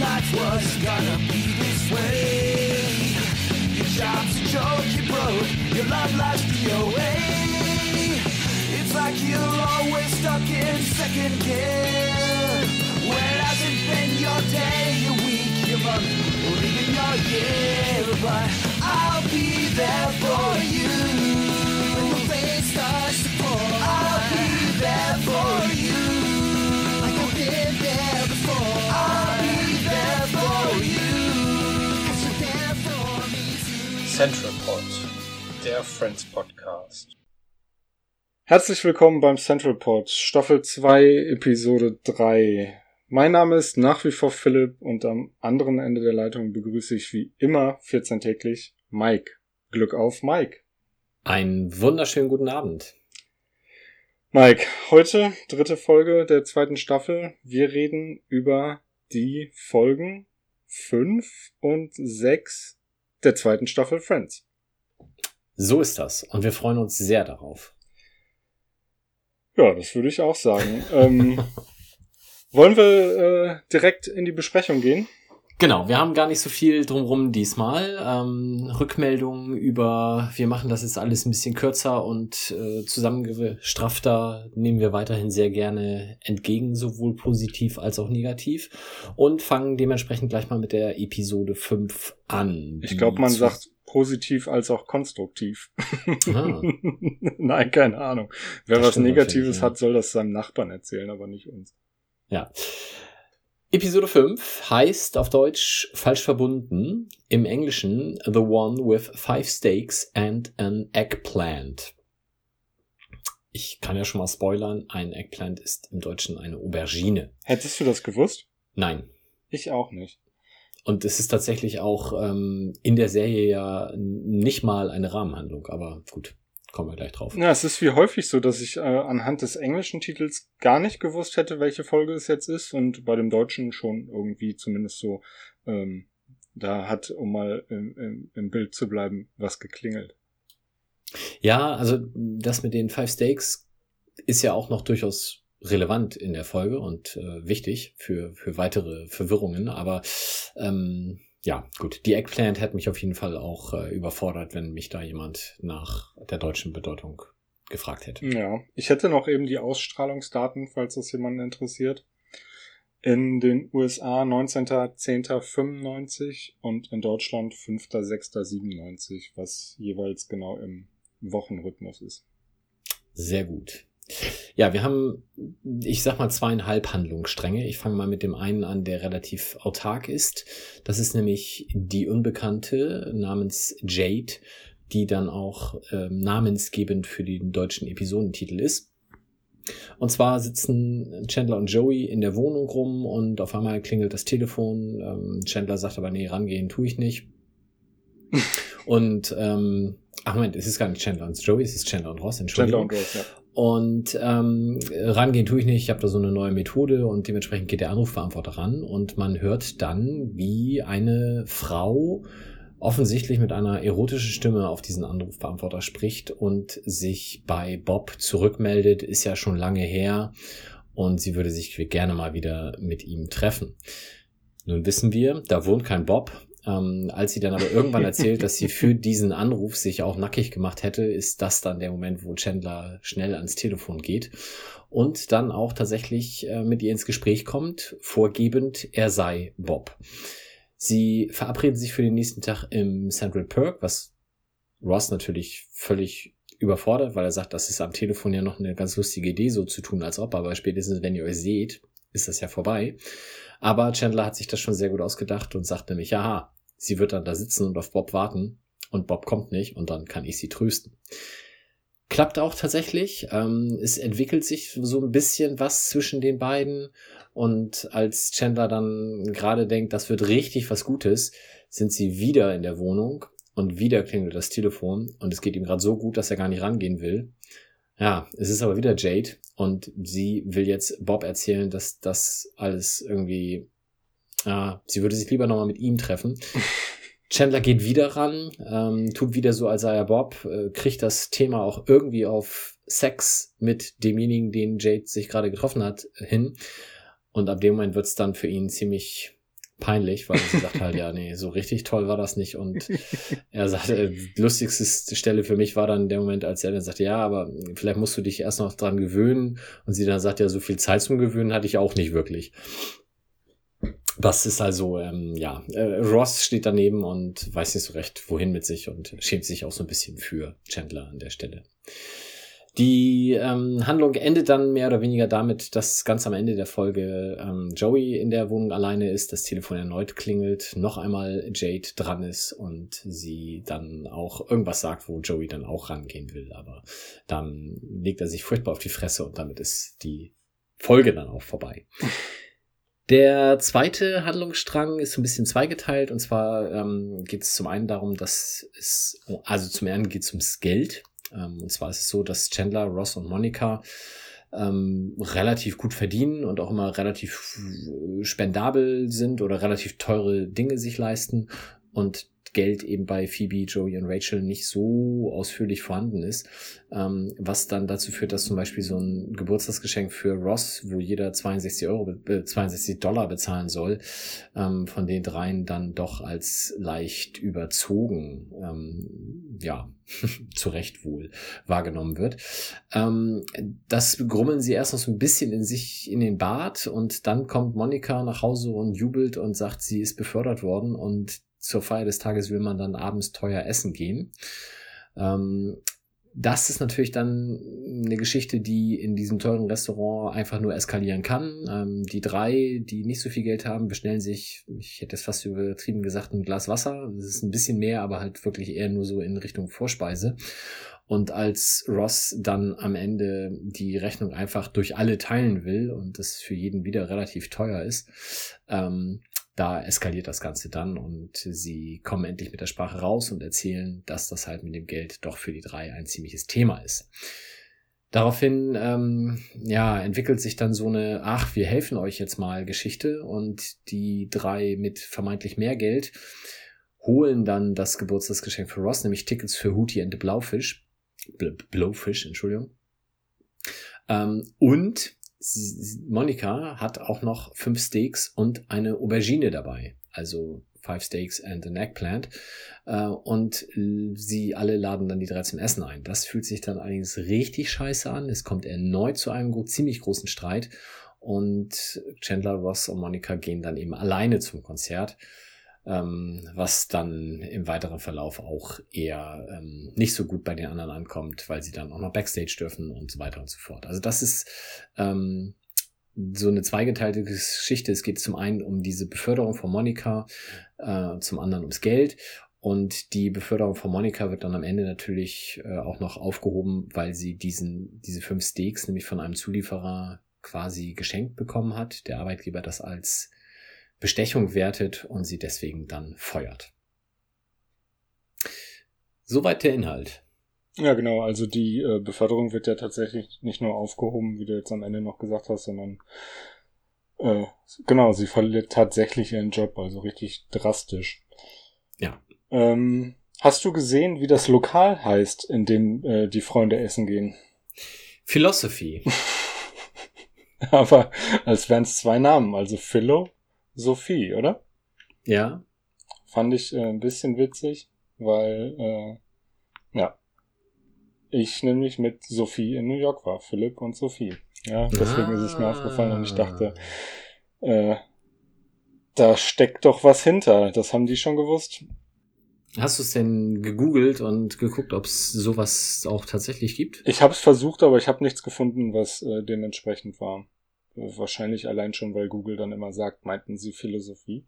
life was gonna be this way. Your job's a joke, you broke, your love life's DOA. It's like you're always stuck in second gear. Where hasn't been your day, your week, your month, or even your year. But I'll be there for you. When the rain starts to pour, I'll be there for you. Central Pod, der Friends Podcast. Herzlich willkommen beim Central Pod, Staffel 2, Episode 3. Mein Name ist nach wie vor Philipp und am anderen Ende der Leitung begrüße ich wie immer 14 täglich Mike. Glück auf, Mike. Einen wunderschönen guten Abend. Mike, heute dritte Folge der zweiten Staffel. Wir reden über die Folgen 5 und 6 der zweiten Staffel Friends. So ist das und wir freuen uns sehr darauf. Ja, das würde ich auch sagen. ähm, wollen wir äh, direkt in die Besprechung gehen? Genau, wir haben gar nicht so viel drumrum diesmal. Ähm, Rückmeldungen über, wir machen das jetzt alles ein bisschen kürzer und äh, zusammengestrafter nehmen wir weiterhin sehr gerne entgegen, sowohl positiv als auch negativ. Und fangen dementsprechend gleich mal mit der Episode 5 an. Ich glaube, man sagt positiv als auch konstruktiv. Ah. Nein, keine Ahnung. Wer Das was Negatives hat, soll das seinem Nachbarn erzählen, aber nicht uns. Ja. Episode 5 heißt auf Deutsch falsch verbunden, im Englischen The One with Five Steaks and an Eggplant. Ich kann ja schon mal spoilern, ein Eggplant ist im Deutschen eine Aubergine. Hättest du das gewusst? Nein. Ich auch nicht. Und es ist tatsächlich auch ähm, in der Serie ja nicht mal eine Rahmenhandlung, aber gut, kommen wir gleich drauf. Ja, es ist wie häufig so, dass ich äh, anhand des englischen Titels gar nicht gewusst hätte, welche Folge es jetzt ist und bei dem deutschen schon irgendwie zumindest so, ähm, da hat, um mal im, im, im Bild zu bleiben, was geklingelt. Ja, also das mit den Five Steaks ist ja auch noch durchaus relevant in der Folge und äh, wichtig für, für weitere Verwirrungen. Aber ähm, ja, gut, die Eggplant hat mich auf jeden Fall auch äh, überfordert, wenn mich da jemand nach der deutschen Bedeutung gefragt hätte. Ja, ich hätte noch eben die Ausstrahlungsdaten, falls das jemanden interessiert. In den USA 19.10.95 und in Deutschland 5.6.97, was jeweils genau im Wochenrhythmus ist. Sehr gut. Ja, wir haben, ich sag mal, zweieinhalb Handlungsstränge. Ich fange mal mit dem einen an, der relativ autark ist. Das ist nämlich die Unbekannte namens Jade, die dann auch ähm, namensgebend für den deutschen Episodentitel ist. Und zwar sitzen Chandler und Joey in der Wohnung rum und auf einmal klingelt das Telefon. Ähm, Chandler sagt aber, nee, rangehen tue ich nicht. und, ähm, ach Moment, es ist gar nicht Chandler und Joey, es ist Chandler und Ross, Entschuldigung. Chandler und Rose, ja. Und ähm, rangehen tue ich nicht. Ich habe da so eine neue Methode und dementsprechend geht der Anrufbeantworter ran und man hört dann, wie eine Frau offensichtlich mit einer erotischen Stimme auf diesen Anrufbeantworter spricht und sich bei Bob zurückmeldet. Ist ja schon lange her und sie würde sich gerne mal wieder mit ihm treffen. Nun wissen wir, da wohnt kein Bob. Ähm, als sie dann aber irgendwann erzählt, dass sie für diesen Anruf sich auch nackig gemacht hätte, ist das dann der Moment, wo Chandler schnell ans Telefon geht und dann auch tatsächlich äh, mit ihr ins Gespräch kommt, vorgebend, er sei Bob. Sie verabreden sich für den nächsten Tag im Central Perk, was Ross natürlich völlig überfordert, weil er sagt, das ist am Telefon ja noch eine ganz lustige Idee, so zu tun, als ob, aber spätestens, wenn ihr euch seht, ist das ja vorbei. Aber Chandler hat sich das schon sehr gut ausgedacht und sagt nämlich, aha, sie wird dann da sitzen und auf Bob warten und Bob kommt nicht und dann kann ich sie trösten. Klappt auch tatsächlich. Ähm, es entwickelt sich so ein bisschen was zwischen den beiden. Und als Chandler dann gerade denkt, das wird richtig was Gutes, sind sie wieder in der Wohnung und wieder klingelt das Telefon und es geht ihm gerade so gut, dass er gar nicht rangehen will. Ja, es ist aber wieder Jade und sie will jetzt Bob erzählen, dass das alles irgendwie, ja, sie würde sich lieber nochmal mit ihm treffen. Chandler geht wieder ran, ähm, tut wieder so, als sei er Bob, äh, kriegt das Thema auch irgendwie auf Sex mit demjenigen, den Jade sich gerade getroffen hat, hin. Und ab dem Moment wird's dann für ihn ziemlich peinlich, weil sie sagt halt, ja, nee, so richtig toll war das nicht. Und er sagt, äh, lustigste Stelle für mich war dann der Moment, als er dann sagt, ja, aber vielleicht musst du dich erst noch dran gewöhnen. Und sie dann sagt, ja, so viel Zeit zum Gewöhnen hatte ich auch nicht wirklich. Das ist also, ähm, ja, äh, Ross steht daneben und weiß nicht so recht, wohin mit sich und schämt sich auch so ein bisschen für Chandler an der Stelle. Die ähm, Handlung endet dann mehr oder weniger damit, dass ganz am Ende der Folge ähm, Joey in der Wohnung alleine ist, das Telefon erneut klingelt, noch einmal Jade dran ist und sie dann auch irgendwas sagt, wo Joey dann auch rangehen will. Aber dann legt er sich furchtbar auf die Fresse und damit ist die Folge dann auch vorbei. Der zweite Handlungsstrang ist so ein bisschen zweigeteilt und zwar ähm, geht es zum einen darum, dass es, also zum einen geht es ums Geld. Ähm, und zwar ist es so, dass Chandler, Ross und Monica ähm, relativ gut verdienen und auch immer relativ äh, spendabel sind oder relativ teure Dinge sich leisten. Und Geld eben bei Phoebe, Joey und Rachel nicht so ausführlich vorhanden ist, ähm, was dann dazu führt, dass zum Beispiel so ein Geburtstagsgeschenk für Ross, wo jeder 62 Euro, äh, 62 Dollar bezahlen soll, ähm, von den dreien dann doch als leicht überzogen, ähm, ja, zu Recht wohl wahrgenommen wird. Ähm, das grummeln sie erst noch so ein bisschen in sich in den Bart und dann kommt Monika nach Hause und jubelt und sagt, sie ist befördert worden und zur Feier des Tages will man dann abends teuer essen gehen. Ähm, das ist natürlich dann eine Geschichte, die in diesem teuren Restaurant einfach nur eskalieren kann. Ähm, die drei, die nicht so viel Geld haben, bestellen sich, ich hätte es fast übertrieben gesagt, ein Glas Wasser. Das ist ein bisschen mehr, aber halt wirklich eher nur so in Richtung Vorspeise. Und als Ross dann am Ende die Rechnung einfach durch alle teilen will und das für jeden wieder relativ teuer ist, ähm, da eskaliert das Ganze dann und sie kommen endlich mit der Sprache raus und erzählen, dass das halt mit dem Geld doch für die drei ein ziemliches Thema ist. Daraufhin ähm, ja, entwickelt sich dann so eine, ach, wir helfen euch jetzt mal Geschichte und die drei mit vermeintlich mehr Geld holen dann das Geburtstagsgeschenk für Ross, nämlich Tickets für Hootie and the Blaufisch. Blowfish, Entschuldigung. Ähm, und Monika hat auch noch fünf Steaks und eine Aubergine dabei. Also Five Steaks and an Eggplant. Äh, und sie alle laden dann die drei zum Essen ein. Das fühlt sich dann allerdings richtig scheiße an. Es kommt erneut zu einem ziemlich großen Streit. Und Chandler, Ross und Monika gehen dann eben alleine zum Konzert was dann im weiteren Verlauf auch eher ähm, nicht so gut bei den anderen ankommt, weil sie dann auch noch Backstage dürfen und so weiter und so fort. Also das ist ähm, so eine zweigeteilte Geschichte. Es geht zum einen um diese Beförderung von Monika, äh, zum anderen ums Geld. Und die Beförderung von Monika wird dann am Ende natürlich äh, auch noch aufgehoben, weil sie diesen, diese fünf Steaks nämlich von einem Zulieferer quasi geschenkt bekommen hat. Der Arbeitgeber das als Bestechung wertet und sie deswegen dann feuert. Soweit der Inhalt. Ja, genau. Also die äh, Beförderung wird ja tatsächlich nicht nur aufgehoben, wie du jetzt am Ende noch gesagt hast, sondern äh, genau, sie verliert tatsächlich ihren Job, also richtig drastisch. Ja. Ähm, hast du gesehen, wie das Lokal heißt, in dem äh, die Freunde essen gehen? Philosophy. Aber als wären es zwei Namen, also Philo Sophie, oder? Ja. Fand ich äh, ein bisschen witzig, weil, äh, ja, ich nämlich mit Sophie in New York war, Philipp und Sophie. Ja, deswegen ah. ist es mir aufgefallen und ich dachte, äh, da steckt doch was hinter. Das haben die schon gewusst. Hast du es denn gegoogelt und geguckt, ob es sowas auch tatsächlich gibt? Ich habe es versucht, aber ich habe nichts gefunden, was äh, dementsprechend war. Wahrscheinlich allein schon, weil Google dann immer sagt, meinten sie Philosophie.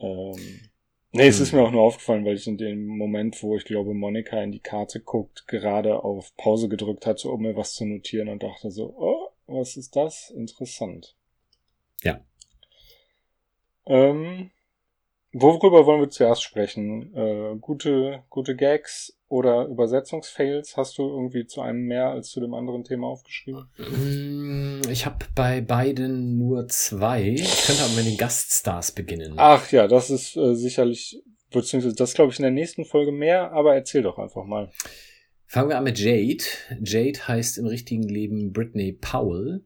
Ähm, nee, hm. es ist hm. mir auch nur aufgefallen, weil ich in dem Moment, wo ich glaube, Monika in die Karte guckt, gerade auf Pause gedrückt hatte, um mir was zu notieren und dachte so, oh, was ist das? Interessant. Ja. Ähm, worüber wollen wir zuerst sprechen? Äh, gute, gute Gags oder Übersetzungsfails? Hast du irgendwie zu einem mehr als zu dem anderen Thema aufgeschrieben? Mm, ich habe bei beiden nur zwei. Ich könnte aber mit den Gaststars beginnen. Ach ja, das ist äh, sicherlich, beziehungsweise das glaube ich in der nächsten Folge mehr, aber erzähl doch einfach mal. Fangen wir an mit Jade. Jade heißt im richtigen Leben Brittany Powell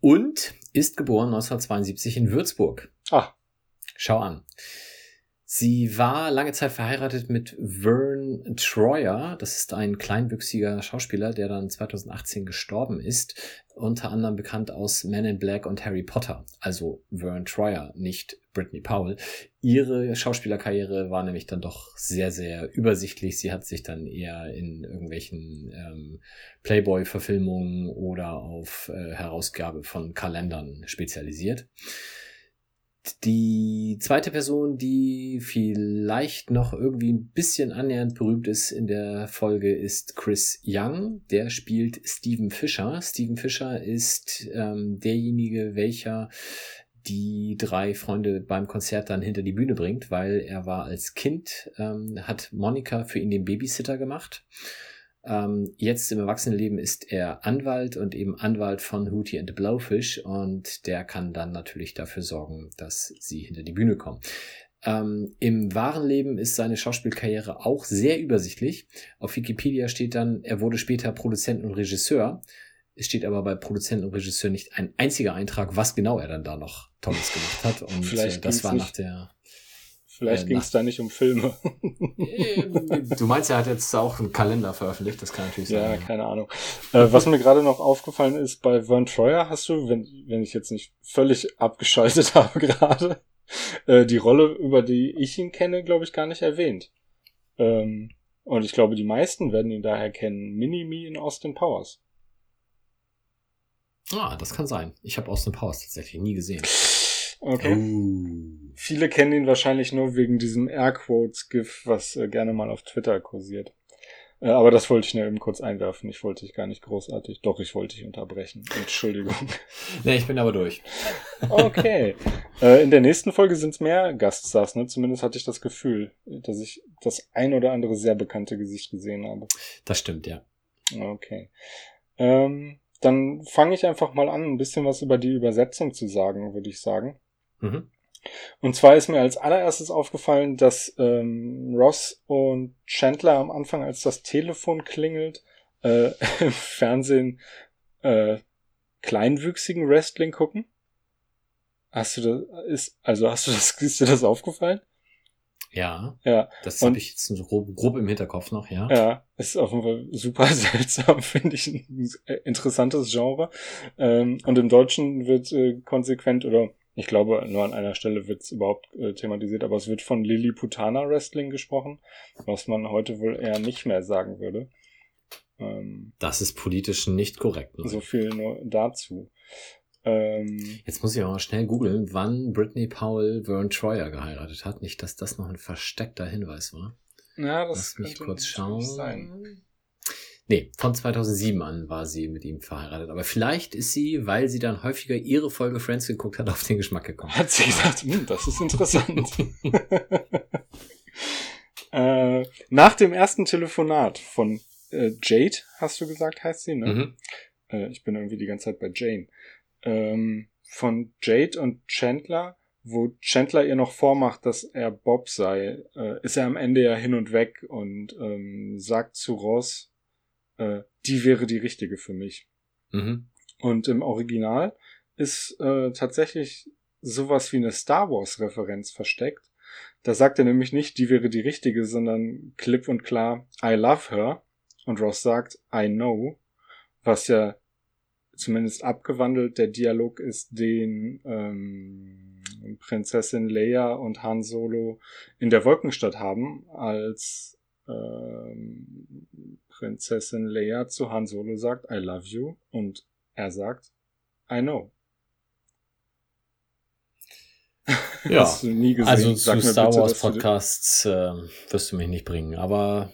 und ist geboren 1972 in Würzburg. Ach, Schau an. Sie war lange Zeit verheiratet mit Vern Troyer. Das ist ein kleinwüchsiger Schauspieler, der dann 2018 gestorben ist. Unter anderem bekannt aus Men in Black und Harry Potter. Also Vern Troyer, nicht Brittany Powell. Ihre Schauspielerkarriere war nämlich dann doch sehr, sehr übersichtlich. Sie hat sich dann eher in irgendwelchen ähm, Playboy-Verfilmungen oder auf äh, Herausgabe von Kalendern spezialisiert. Die zweite Person, die vielleicht noch irgendwie ein bisschen annähernd berühmt ist in der Folge, ist Chris Young. Der spielt Steven Fisher. Steven Fisher ist ähm, derjenige, welcher die drei Freunde beim Konzert dann hinter die Bühne bringt, weil er war als Kind, ähm, hat Monika für ihn den Babysitter gemacht ähm, jetzt im Erwachsenenleben ist er Anwalt und eben Anwalt von Hootie and the Blowfish und der kann dann natürlich dafür sorgen, dass sie hinter die Bühne kommen. Ähm, Im wahren Leben ist seine Schauspielkarriere auch sehr übersichtlich. Auf Wikipedia steht dann, er wurde später Produzent und Regisseur. Es steht aber bei Produzent und Regisseur nicht ein einziger Eintrag, was genau er dann da noch Tolles gemacht hat. Und Vielleicht äh, das war nach der Vielleicht Äh, ging es da nicht um Filme. Du meinst, er hat jetzt auch einen Kalender veröffentlicht, das kann natürlich ja, sein. keine Ahnung. Äh, was mir gerade noch aufgefallen ist, bei Vern Troyer hast du, wenn, wenn ich jetzt nicht völlig abgeschaltet habe gerade, äh, die Rolle, über die ich ihn kenne, glaube ich, gar nicht erwähnt. Ähm, und ich glaube, die meisten werden ihn daher kennen. Mini-Me in Austin Powers. Ah, das kann sein. Ich habe Austin Powers tatsächlich nie gesehen. Okay. Oh. Viele kennen ihn wahrscheinlich nur wegen diesem Airquotes-GIF, was äh, gerne mal auf Twitter kursiert. Äh, aber das wollte ich nur eben kurz einwerfen. Ich wollte dich gar nicht großartig. Doch, ich wollte dich unterbrechen. Entschuldigung. Nee, ich bin aber durch. Okay. äh, in der nächsten Folge sind es mehr Gaststars, ne? Zumindest hatte ich das Gefühl, dass ich das ein oder andere sehr bekannte Gesicht gesehen habe. Das stimmt, ja. Okay. Ähm, dann fange ich einfach mal an, ein bisschen was über die Übersetzung zu sagen, würde ich sagen. Mhm. Und zwar ist mir als allererstes aufgefallen, dass ähm, Ross und Chandler am Anfang, als das Telefon klingelt, äh, im Fernsehen äh, kleinwüchsigen Wrestling gucken. Hast du das, ist, also hast du das, ist dir das aufgefallen? Ja, Ja, das habe ich jetzt so grob, grob im Hinterkopf noch, ja. ja, ist auf jeden Fall super seltsam, finde ich ein äh, interessantes Genre. Ähm, und im Deutschen wird äh, konsequent oder ich glaube, nur an einer Stelle wird es überhaupt äh, thematisiert, aber es wird von Lilliputana Wrestling gesprochen, was man heute wohl eher nicht mehr sagen würde. Ähm, Das ist politisch nicht korrekt. Ne? so viel nur dazu. Ähm, Jetzt muss ich auch mal schnell googeln, wann Britney Powell Vern Troyer geheiratet hat. Nicht, dass das noch ein versteckter Hinweis war. ja, das Lass mich kurz schauen. sein. Nee, von 2007 an war sie mit ihm verheiratet. Aber vielleicht ist sie, weil sie dann häufiger ihre Folge Friends geguckt hat, auf den Geschmack gekommen. Hat sie gesagt, hm, das ist interessant. äh, nach dem ersten Telefonat von äh, Jade, hast du gesagt, heißt sie, ne? Mhm. Äh, ich bin irgendwie die ganze Zeit bei Jane. Ähm, von Jade und Chandler, wo Chandler ihr noch vormacht, dass er Bob sei, äh, ist er am Ende ja hin und weg und ähm, sagt zu Ross, äh, die wäre die richtige für mich. Mhm. Und im Original ist äh, tatsächlich sowas wie eine Star Wars-Referenz versteckt. Da sagt er nämlich nicht, die wäre die richtige, sondern klipp und klar, I love her. Und Ross sagt, I know. Was ja zumindest abgewandelt der Dialog ist, den ähm, Prinzessin Leia und Han Solo in der Wolkenstadt haben, als ähm, Prinzessin Leia zu Han Solo sagt, I love you. Und er sagt, I know. Ja, Hast du nie gesehen. also Sag zu Star bitte, Wars Podcasts äh, wirst du mich nicht bringen. Aber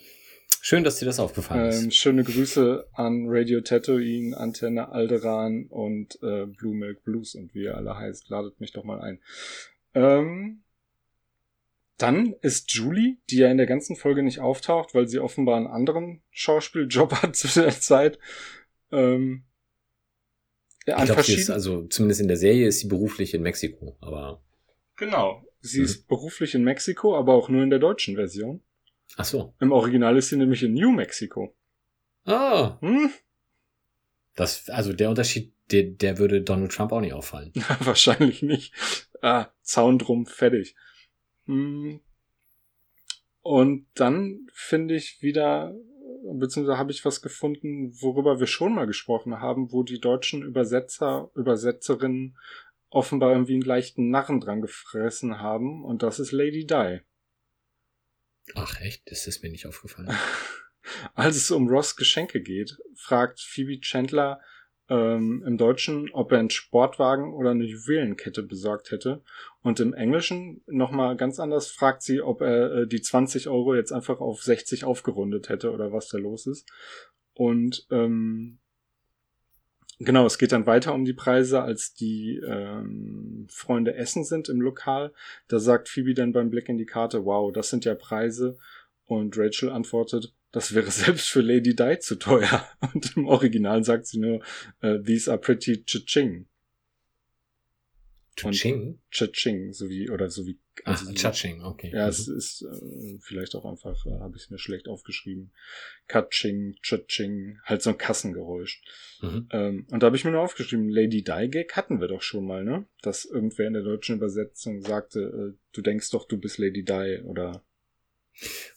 schön, dass dir das aufgefallen Ähm, ist. schöne Grüße an Radio Tatooine, Antenne Alderan und äh, Blue Milk Blues und wie ihr alle heißt. Ladet mich doch mal ein. Ähm, dann ist Julie, die ja in der ganzen Folge nicht auftaucht, weil sie offenbar einen anderen Schauspieljob hat zu der Zeit. Ähm, an Ich glaube, sie ist, also zumindest in der Serie ist sie beruflich in Mexiko. Aber Genau. Sie Mhm. ist beruflich in Mexiko, aber auch nur in der deutschen Version. ach so. Im Original ist sie nämlich in New Mexico. Ah, Hm? Das, also der Unterschied, der, der würde Donald Trump auch nicht auffallen. Wahrscheinlich nicht. Ah, Zaun drum, fertig. Hm. Und dann finde ich wieder, beziehungsweise habe ich was gefunden, worüber wir schon mal gesprochen haben, wo die deutschen Übersetzer, Übersetzerinnen offenbar irgendwie einen leichten Narren dran gefressen haben. Und das ist Lady Di. Ach echt? Das ist mir nicht aufgefallen. Als es um Ross Geschenke geht, fragt Phoebe Chandler ähm, im Deutschen, ob er einen Sportwagen oder eine Juwelenkette besorgt hätte. Und im Englischen nochmal ganz anders fragt sie, ob er äh, die 20 Euro jetzt einfach auf 60 aufgerundet hätte oder was da los ist. Und ähm, Genau, es geht dann weiter um die Preise, als die ähm, Freunde essen sind im Lokal. Da sagt Phoebe dann beim Blick in die Karte, wow, das sind ja Preise. Und Rachel antwortet, das wäre selbst für Lady Di zu teuer. Und im Original sagt sie nur, uh, these are pretty cha-ching. Cha-ching? Cha-ching, so wie, oder so wie. Also Ach, Cha-ching, okay. Ja, mhm. es ist äh, vielleicht auch einfach, äh, habe ich es mir schlecht aufgeschrieben. Ka-ching, Cha-ching, halt so ein Kassengeräusch. Mhm. Ähm, und da habe ich mir nur aufgeschrieben, Lady Di Gag hatten wir doch schon mal, ne? Dass irgendwer in der deutschen Übersetzung sagte, äh, du denkst doch, du bist Lady Di oder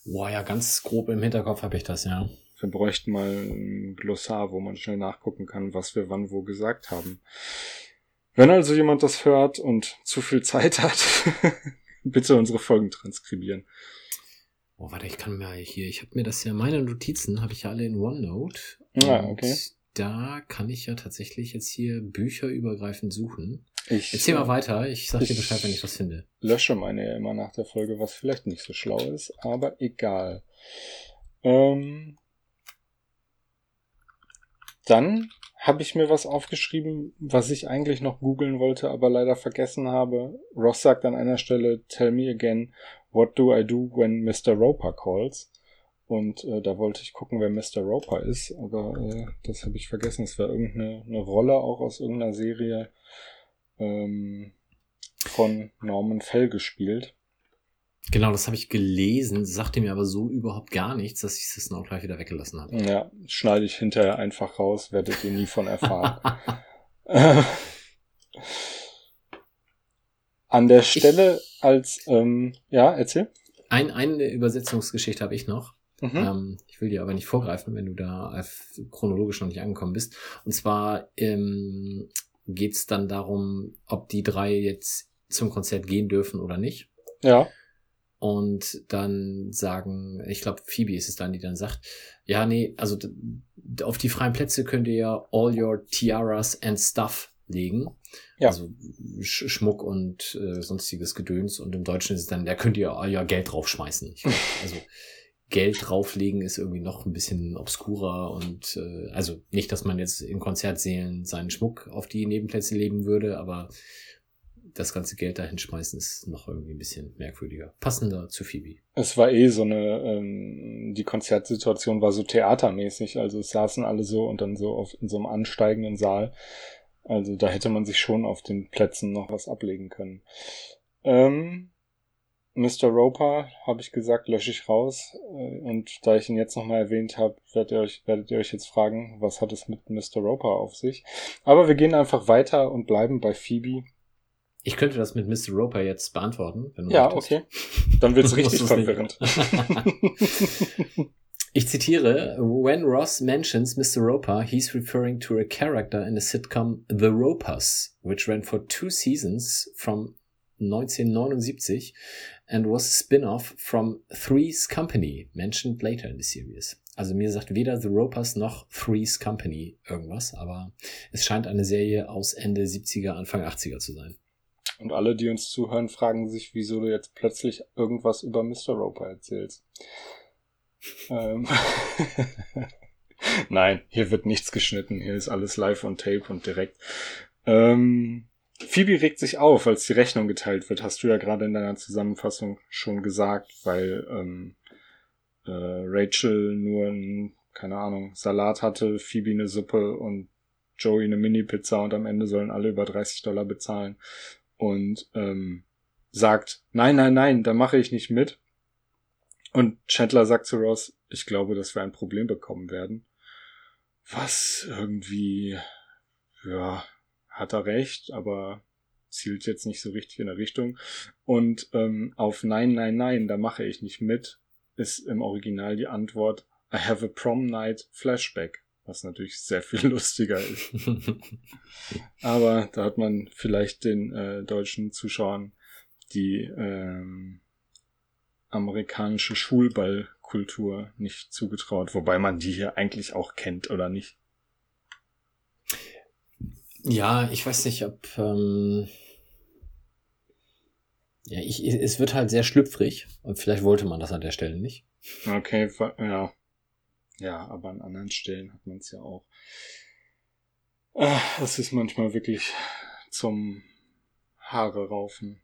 Boah, ja, ganz grob im Hinterkopf habe ich das, ja. Wir bräuchten mal ein Glossar, wo man schnell nachgucken kann, was wir wann wo gesagt haben. Wenn also jemand das hört und zu viel Zeit hat, bitte unsere Folgen transkribieren. Oh, warte, ich kann mir hier, ich habe mir das ja, meine Notizen habe ich ja alle in OneNote. Ja, okay. Da kann ich ja tatsächlich jetzt hier bücherübergreifend suchen. Ich, Erzähl mal weiter, ich sag dir Bescheid, wenn ich was finde. Lösche meine ja immer nach der Folge, was vielleicht nicht so schlau ist, aber egal. Ähm, dann habe ich mir was aufgeschrieben, was ich eigentlich noch googeln wollte, aber leider vergessen habe. Ross sagt an einer Stelle, Tell me again, what do I do when Mr. Roper calls? Und äh, da wollte ich gucken, wer Mr. Roper ist, aber äh, das habe ich vergessen. Es war irgendeine eine Rolle auch aus irgendeiner Serie ähm, von Norman Fell gespielt. Genau, das habe ich gelesen, sagte mir aber so überhaupt gar nichts, dass ich es dann auch gleich wieder weggelassen habe. Ja, schneide ich hinterher einfach raus, werdet ihr nie von erfahren. An der Stelle ich, als, ähm, ja, erzähl. Ein, eine Übersetzungsgeschichte habe ich noch. Mhm. Ähm, ich will dir aber nicht vorgreifen, wenn du da chronologisch noch nicht angekommen bist. Und zwar ähm, geht es dann darum, ob die drei jetzt zum Konzert gehen dürfen oder nicht. Ja. Und dann sagen, ich glaube, Phoebe ist es dann, die dann sagt, ja, nee, also auf die freien Plätze könnt ihr ja all your tiaras and stuff legen. Ja. Also Sch Schmuck und äh, sonstiges Gedöns. Und im Deutschen ist es dann, da könnt ihr euer Geld draufschmeißen. Glaub, also Geld drauflegen ist irgendwie noch ein bisschen obskurer und äh, also nicht, dass man jetzt in Konzertsälen seinen Schmuck auf die Nebenplätze legen würde, aber das ganze Geld dahin schmeißen ist noch irgendwie ein bisschen merkwürdiger. Passender zu Phoebe. Es war eh so eine, ähm, die Konzertsituation war so theatermäßig, also es saßen alle so und dann so auf, in so einem ansteigenden Saal. Also da hätte man sich schon auf den Plätzen noch was ablegen können. Ähm, Mr. Roper, habe ich gesagt, lösche ich raus. Äh, und da ich ihn jetzt nochmal erwähnt habe, werdet ihr, euch, werdet ihr euch jetzt fragen, was hat es mit Mr. Roper auf sich. Aber wir gehen einfach weiter und bleiben bei Phoebe. Ich könnte das mit Mr. Roper jetzt beantworten. Wenn du ja, möchtest. okay. Dann wird's richtig verwirrend. ich zitiere, When Ross mentions Mr. Roper, he's referring to a character in the sitcom The Ropers, which ran for two seasons from 1979 and was a spin-off from Three's Company, mentioned later in the series. Also mir sagt weder The Ropers noch Three's Company irgendwas, aber es scheint eine Serie aus Ende 70er, Anfang 80er zu sein. Und alle, die uns zuhören, fragen sich, wieso du jetzt plötzlich irgendwas über Mr. Roper erzählst. ähm Nein, hier wird nichts geschnitten. Hier ist alles live on tape und direkt. Ähm Phoebe regt sich auf, als die Rechnung geteilt wird, hast du ja gerade in deiner Zusammenfassung schon gesagt, weil ähm, äh, Rachel nur ein, keine Ahnung, Salat hatte, Phoebe eine Suppe und Joey eine Mini-Pizza und am Ende sollen alle über 30 Dollar bezahlen und ähm, sagt, nein, nein, nein, da mache ich nicht mit. Und Chandler sagt zu Ross, ich glaube, dass wir ein Problem bekommen werden. was irgendwie, ja, hat er recht, aber zielt jetzt nicht so richtig in der Richtung. Und ähm, auf Nein, nein, nein, da mache ich nicht mit, ist im Original die Antwort I have a prom night flashback, was natürlich sehr viel lustiger ist. Aber da hat man vielleicht den äh, deutschen Zuschauern die ähm, amerikanische Schulballkultur nicht zugetraut, wobei man die hier eigentlich auch kennt oder nicht. Ja, ich weiß nicht, ob. Ähm ja, ich, es wird halt sehr schlüpfrig und vielleicht wollte man das an der Stelle nicht. Okay, ja. Ja, aber an anderen Stellen hat man es ja auch. Es ist manchmal wirklich zum Haare raufen.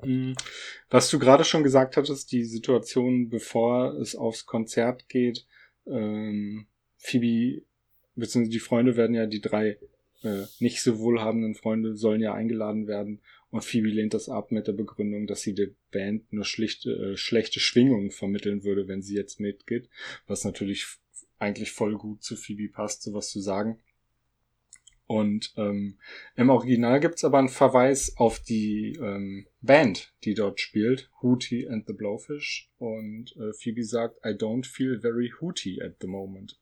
Hm. Was du gerade schon gesagt hattest, die Situation, bevor es aufs Konzert geht, ähm, Phoebe, beziehungsweise die Freunde werden ja, die drei äh, nicht so wohlhabenden Freunde sollen ja eingeladen werden und Phoebe lehnt das ab mit der Begründung, dass sie der Band nur schlichte, äh, schlechte Schwingungen vermitteln würde, wenn sie jetzt mitgeht, was natürlich eigentlich voll gut zu Phoebe passt, sowas zu sagen. Und ähm, im Original gibt's aber einen Verweis auf die ähm, Band, die dort spielt, Hootie and the Blowfish. Und äh, Phoebe sagt, I don't feel very hooty at the moment.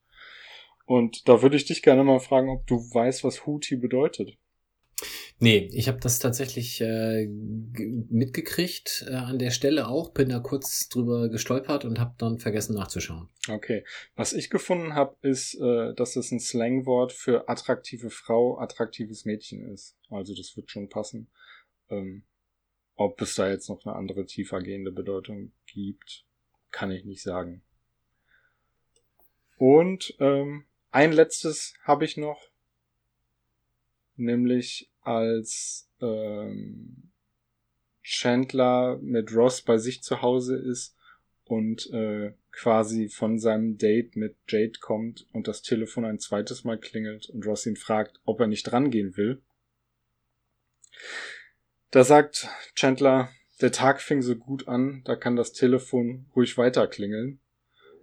Und da würde ich dich gerne mal fragen, ob du weißt, was Hootie bedeutet. Nee, ich habe das tatsächlich äh, mitgekriegt äh, an der Stelle auch, bin da kurz drüber gestolpert und habe dann vergessen nachzuschauen. Okay, was ich gefunden habe, ist, äh, dass es ein Slangwort für attraktive Frau, attraktives Mädchen ist. Also das wird schon passen. Ähm, ob es da jetzt noch eine andere tiefergehende Bedeutung gibt, kann ich nicht sagen. Und ähm, ein letztes habe ich noch, nämlich als ähm, Chandler mit Ross bei sich zu Hause ist und äh, quasi von seinem Date mit Jade kommt und das Telefon ein zweites Mal klingelt und Ross ihn fragt, ob er nicht drangehen will. Da sagt Chandler, der Tag fing so gut an, da kann das Telefon ruhig weiter klingeln.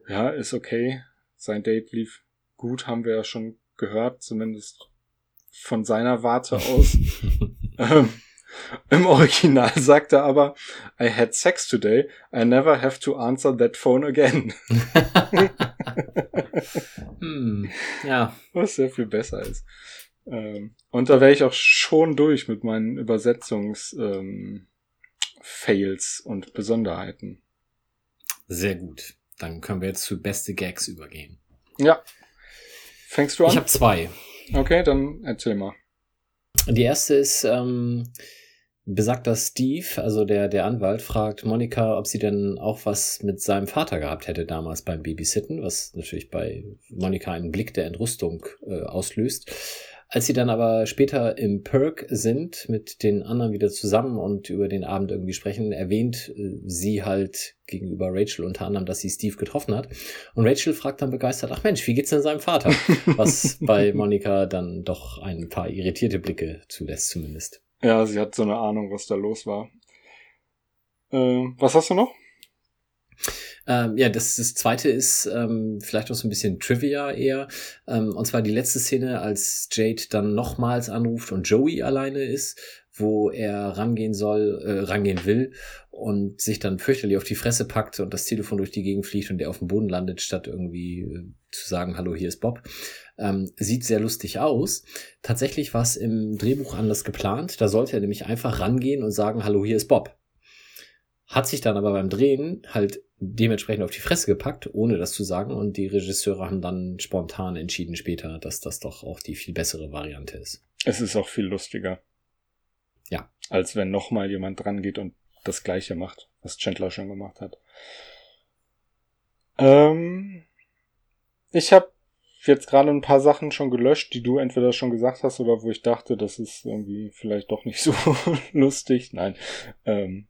Ja, ist okay. Sein Date lief gut, haben wir ja schon gehört, zumindest von seiner Warte aus. ähm, Im Original sagt er aber, I had sex today, I never have to answer that phone again. hm, ja. Was sehr viel besser ist. Ähm, und da wäre ich auch schon durch mit meinen Übersetzungs-Fails ähm, und Besonderheiten. Sehr gut. Dann können wir jetzt zu beste Gags übergehen. Ja. Fängst du an? Ich habe zwei. Okay, dann erzähl mal. Die erste ist, ähm, besagt, dass Steve, also der, der Anwalt, fragt Monika, ob sie denn auch was mit seinem Vater gehabt hätte damals beim Babysitten, was natürlich bei Monika einen Blick der Entrüstung äh, auslöst. Als sie dann aber später im Perk sind, mit den anderen wieder zusammen und über den Abend irgendwie sprechen, erwähnt äh, sie halt gegenüber Rachel unter anderem, dass sie Steve getroffen hat. Und Rachel fragt dann begeistert, ach Mensch, wie geht's denn seinem Vater? Was bei Monika dann doch ein paar irritierte Blicke zulässt zumindest. Ja, sie hat so eine Ahnung, was da los war. Äh, was hast du noch? Ähm, ja, das, das zweite ist ähm, vielleicht auch so ein bisschen Trivia eher. Ähm, und zwar die letzte Szene, als Jade dann nochmals anruft und Joey alleine ist, wo er rangehen soll, äh, rangehen will und sich dann fürchterlich auf die Fresse packt und das Telefon durch die Gegend fliegt und der auf dem Boden landet, statt irgendwie äh, zu sagen, hallo, hier ist Bob. Ähm, sieht sehr lustig aus. Tatsächlich war es im Drehbuch anders geplant. Da sollte er nämlich einfach rangehen und sagen, hallo, hier ist Bob. Hat sich dann aber beim Drehen halt dementsprechend auf die Fresse gepackt, ohne das zu sagen. Und die Regisseure haben dann spontan entschieden später, dass das doch auch die viel bessere Variante ist. Es ist auch viel lustiger. Ja. Als wenn nochmal jemand dran geht und das Gleiche macht, was Chandler schon gemacht hat. Ähm, ich habe jetzt gerade ein paar Sachen schon gelöscht, die du entweder schon gesagt hast oder wo ich dachte, das ist irgendwie vielleicht doch nicht so lustig. Nein. Ähm,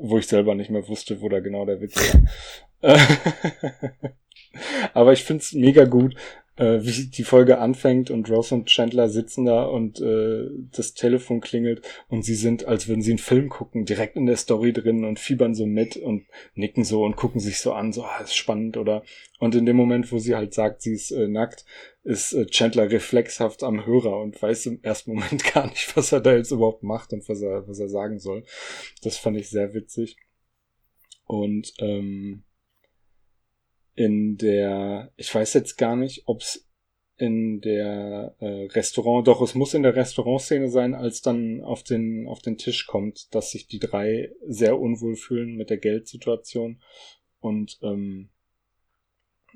wo ich selber nicht mehr wusste, wo da genau der Witz war. Aber ich find's mega gut, äh, wie die Folge anfängt und Ross und Chandler sitzen da und äh, das Telefon klingelt und sie sind, als würden sie einen Film gucken, direkt in der Story drin und fiebern so mit und nicken so und gucken sich so an, so, ah, ist spannend oder und in dem Moment, wo sie halt sagt, sie ist äh, nackt, ist äh, Chandler reflexhaft am Hörer und weiß im ersten Moment gar nicht, was er da jetzt überhaupt macht und was er, was er sagen soll. Das fand ich sehr witzig. Und ähm, in der, ich weiß jetzt gar nicht, ob es in der äh, Restaurant, doch es muss in der Restaurantszene sein, als dann auf den auf den Tisch kommt, dass sich die drei sehr unwohl fühlen mit der Geldsituation und ähm,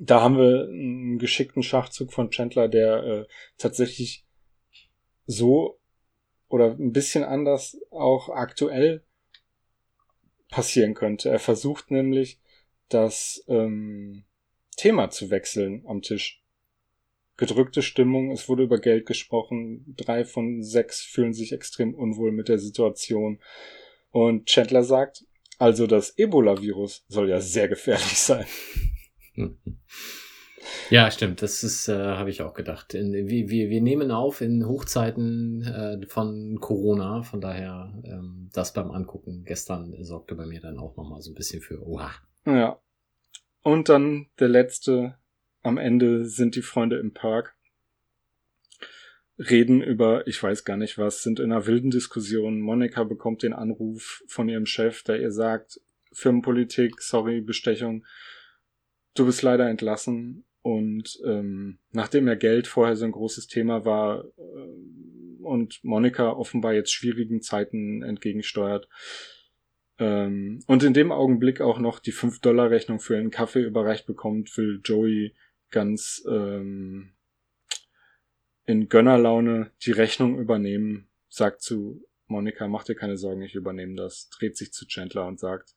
da haben wir einen geschickten Schachzug von Chandler, der äh, tatsächlich so oder ein bisschen anders auch aktuell passieren könnte. Er versucht nämlich, dass ähm, Thema zu wechseln am Tisch. Gedrückte Stimmung, es wurde über Geld gesprochen, drei von sechs fühlen sich extrem unwohl mit der Situation. Und Chandler sagt, also das Ebola-Virus soll ja sehr gefährlich sein. Ja, stimmt. Das ist, äh, habe ich auch gedacht. In, wir, wir, nehmen auf in Hochzeiten äh, von Corona. Von daher, ähm, das beim Angucken gestern sorgte bei mir dann auch nochmal so ein bisschen für, oha. Ja, und dann der letzte, am Ende sind die Freunde im Park, reden über, ich weiß gar nicht was, sind in einer wilden Diskussion. Monika bekommt den Anruf von ihrem Chef, der ihr sagt, Firmenpolitik, sorry, Bestechung, du bist leider entlassen. Und ähm, nachdem ja Geld vorher so ein großes Thema war äh, und Monika offenbar jetzt schwierigen Zeiten entgegensteuert, ähm, und in dem Augenblick auch noch die 5-Dollar-Rechnung für einen Kaffee überreicht bekommt, will Joey ganz ähm, in Gönnerlaune die Rechnung übernehmen, sagt zu Monika, mach dir keine Sorgen, ich übernehme das, dreht sich zu Chandler und sagt,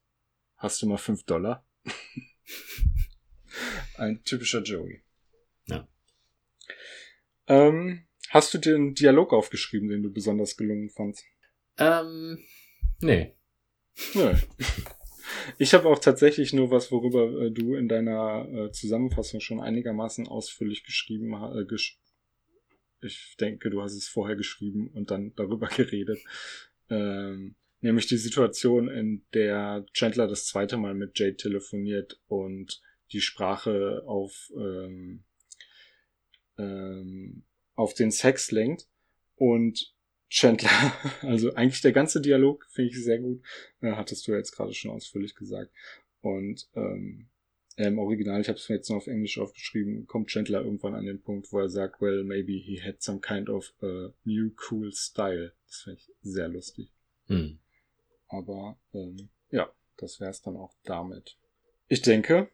hast du mal 5 Dollar? Ein typischer Joey. Ja. Ähm, hast du dir einen Dialog aufgeschrieben, den du besonders gelungen fandst? Ähm, nee. Nö. Ich habe auch tatsächlich nur was, worüber äh, du in deiner äh, Zusammenfassung schon einigermaßen ausführlich geschrieben hast. Äh, gesch ich denke, du hast es vorher geschrieben und dann darüber geredet. Ähm, nämlich die Situation, in der Chandler das zweite Mal mit Jade telefoniert und die Sprache auf, ähm, ähm, auf den Sex lenkt und Chandler, also eigentlich der ganze Dialog finde ich sehr gut, äh, hattest du ja jetzt gerade schon ausführlich gesagt. Und ähm, im Original, ich habe es mir jetzt noch auf Englisch aufgeschrieben, kommt Chandler irgendwann an den Punkt, wo er sagt, well, maybe he had some kind of uh, new cool style. Das finde ich sehr lustig. Hm. Aber ähm, ja, das wäre es dann auch damit. Ich denke,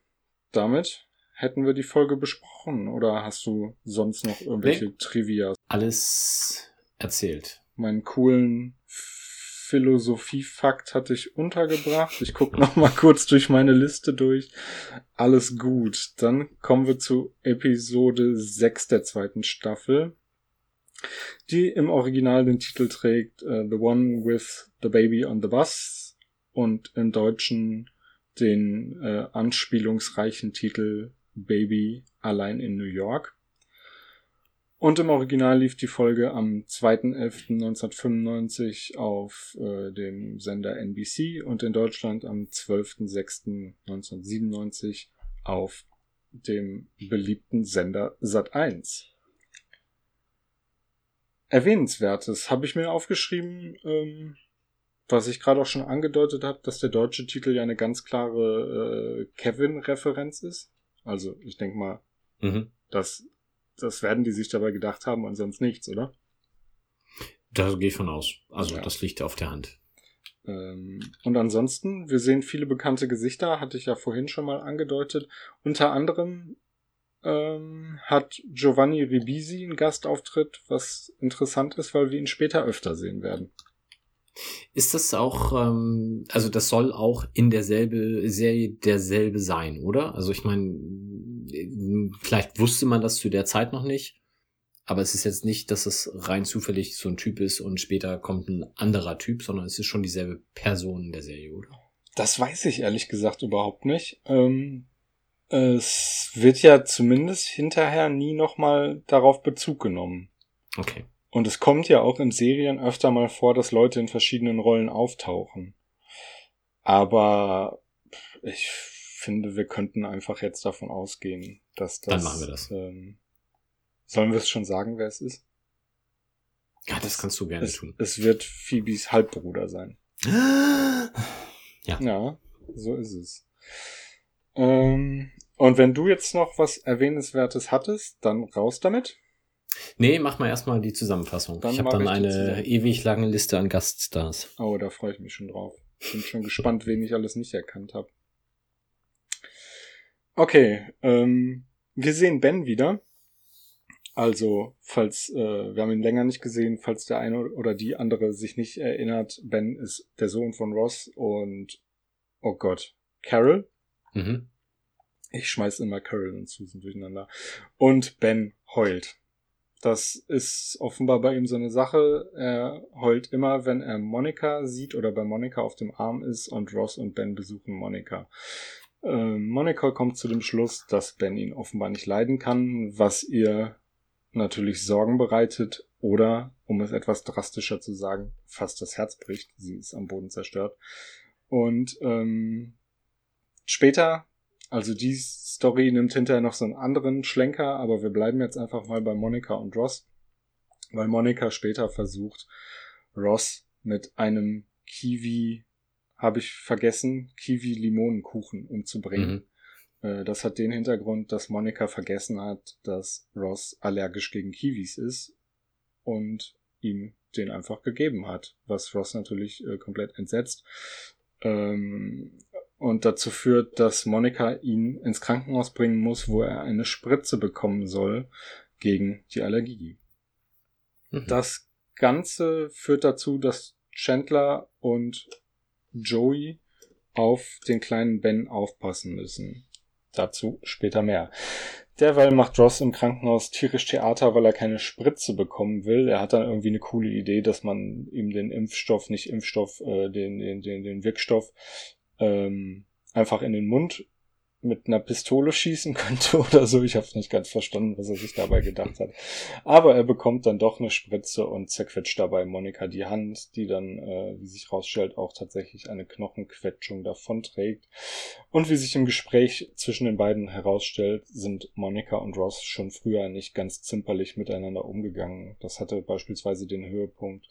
damit hätten wir die Folge besprochen. Oder hast du sonst noch irgendwelche nee. Trivia? Alles erzählt meinen coolen Philosophiefakt hatte ich untergebracht. Ich gucke noch mal kurz durch meine Liste durch. Alles gut. Dann kommen wir zu Episode 6 der zweiten Staffel, die im Original den Titel trägt uh, The One with the Baby on the Bus und im Deutschen den äh, anspielungsreichen Titel Baby allein in New York. Und im Original lief die Folge am 2.11.1995 auf äh, dem Sender NBC und in Deutschland am 12.06.1997 auf dem beliebten Sender Sat1. Erwähnenswertes habe ich mir aufgeschrieben, ähm, was ich gerade auch schon angedeutet habe, dass der deutsche Titel ja eine ganz klare äh, Kevin-Referenz ist. Also ich denke mal, mhm. dass das werden die sich dabei gedacht haben und sonst nichts, oder? Da gehe ich von aus. Also ja. das liegt auf der Hand. Ähm, und ansonsten, wir sehen viele bekannte Gesichter, hatte ich ja vorhin schon mal angedeutet. Unter anderem ähm, hat Giovanni Ribisi einen Gastauftritt, was interessant ist, weil wir ihn später öfter sehen werden. Ist das auch, ähm, also das soll auch in derselbe Serie derselbe sein, oder? Also ich meine, vielleicht wusste man das zu der Zeit noch nicht, aber es ist jetzt nicht, dass es rein zufällig so ein Typ ist und später kommt ein anderer Typ, sondern es ist schon dieselbe Person in der Serie, oder? Das weiß ich ehrlich gesagt überhaupt nicht. Ähm, Es wird ja zumindest hinterher nie nochmal darauf Bezug genommen. Okay. Und es kommt ja auch in Serien öfter mal vor, dass Leute in verschiedenen Rollen auftauchen. Aber ich finde, wir könnten einfach jetzt davon ausgehen, dass das. Dann machen wir das. Ähm, sollen wir es schon sagen, wer es ist? Ja, das kannst du gerne Es, tun. es wird Phoebes Halbbruder sein. Ja. Ja, so ist es. Ähm, und wenn du jetzt noch was Erwähnenswertes hattest, dann raus damit. Nee, mach mal erstmal die Zusammenfassung. Dann ich habe dann ich eine ewig lange Liste an Gaststars. Oh, da freue ich mich schon drauf. Bin schon gespannt, wen ich alles nicht erkannt habe. Okay, ähm, wir sehen Ben wieder. Also, falls, äh, wir haben ihn länger nicht gesehen, falls der eine oder die andere sich nicht erinnert, Ben ist der Sohn von Ross und, oh Gott, Carol. Mhm. Ich schmeiß immer Carol und Susan durcheinander. Und Ben heult. Das ist offenbar bei ihm so eine Sache. Er heult immer, wenn er Monika sieht oder bei Monika auf dem Arm ist und Ross und Ben besuchen Monika. Ähm, Monika kommt zu dem Schluss, dass Ben ihn offenbar nicht leiden kann, was ihr natürlich Sorgen bereitet oder, um es etwas drastischer zu sagen, fast das Herz bricht. Sie ist am Boden zerstört. Und ähm, später also die Story nimmt hinterher noch so einen anderen Schlenker, aber wir bleiben jetzt einfach mal bei Monika und Ross, weil Monika später versucht, Ross mit einem Kiwi, habe ich vergessen, Kiwi-Limonenkuchen umzubringen. Mhm. Äh, Das hat den Hintergrund, dass Monika vergessen hat, dass Ross allergisch gegen Kiwis ist und ihm den einfach gegeben hat, was Ross natürlich äh, komplett entsetzt. Ähm, und dazu führt, dass Monika ihn ins Krankenhaus bringen muss, wo er eine Spritze bekommen soll gegen die Allergie. Mhm. Das Ganze führt dazu, dass Chandler und Joey auf den kleinen Ben aufpassen müssen. Dazu später mehr. Derweil macht Ross im Krankenhaus tierisch Theater, weil er keine Spritze bekommen will. Er hat dann irgendwie eine coole Idee, dass man ihm den Impfstoff, nicht Impfstoff, äh, den, den, den, den Wirkstoff ähm, einfach in den Mund mit einer Pistole schießen könnte oder so. Ich habe nicht ganz verstanden, was er sich dabei gedacht hat. Aber er bekommt dann doch eine Spritze und zerquetscht dabei Monika die Hand, die dann, äh, wie sich rausstellt, auch tatsächlich eine Knochenquetschung davonträgt. Und wie sich im Gespräch zwischen den beiden herausstellt, sind Monika und Ross schon früher nicht ganz zimperlich miteinander umgegangen. Das hatte beispielsweise den Höhepunkt,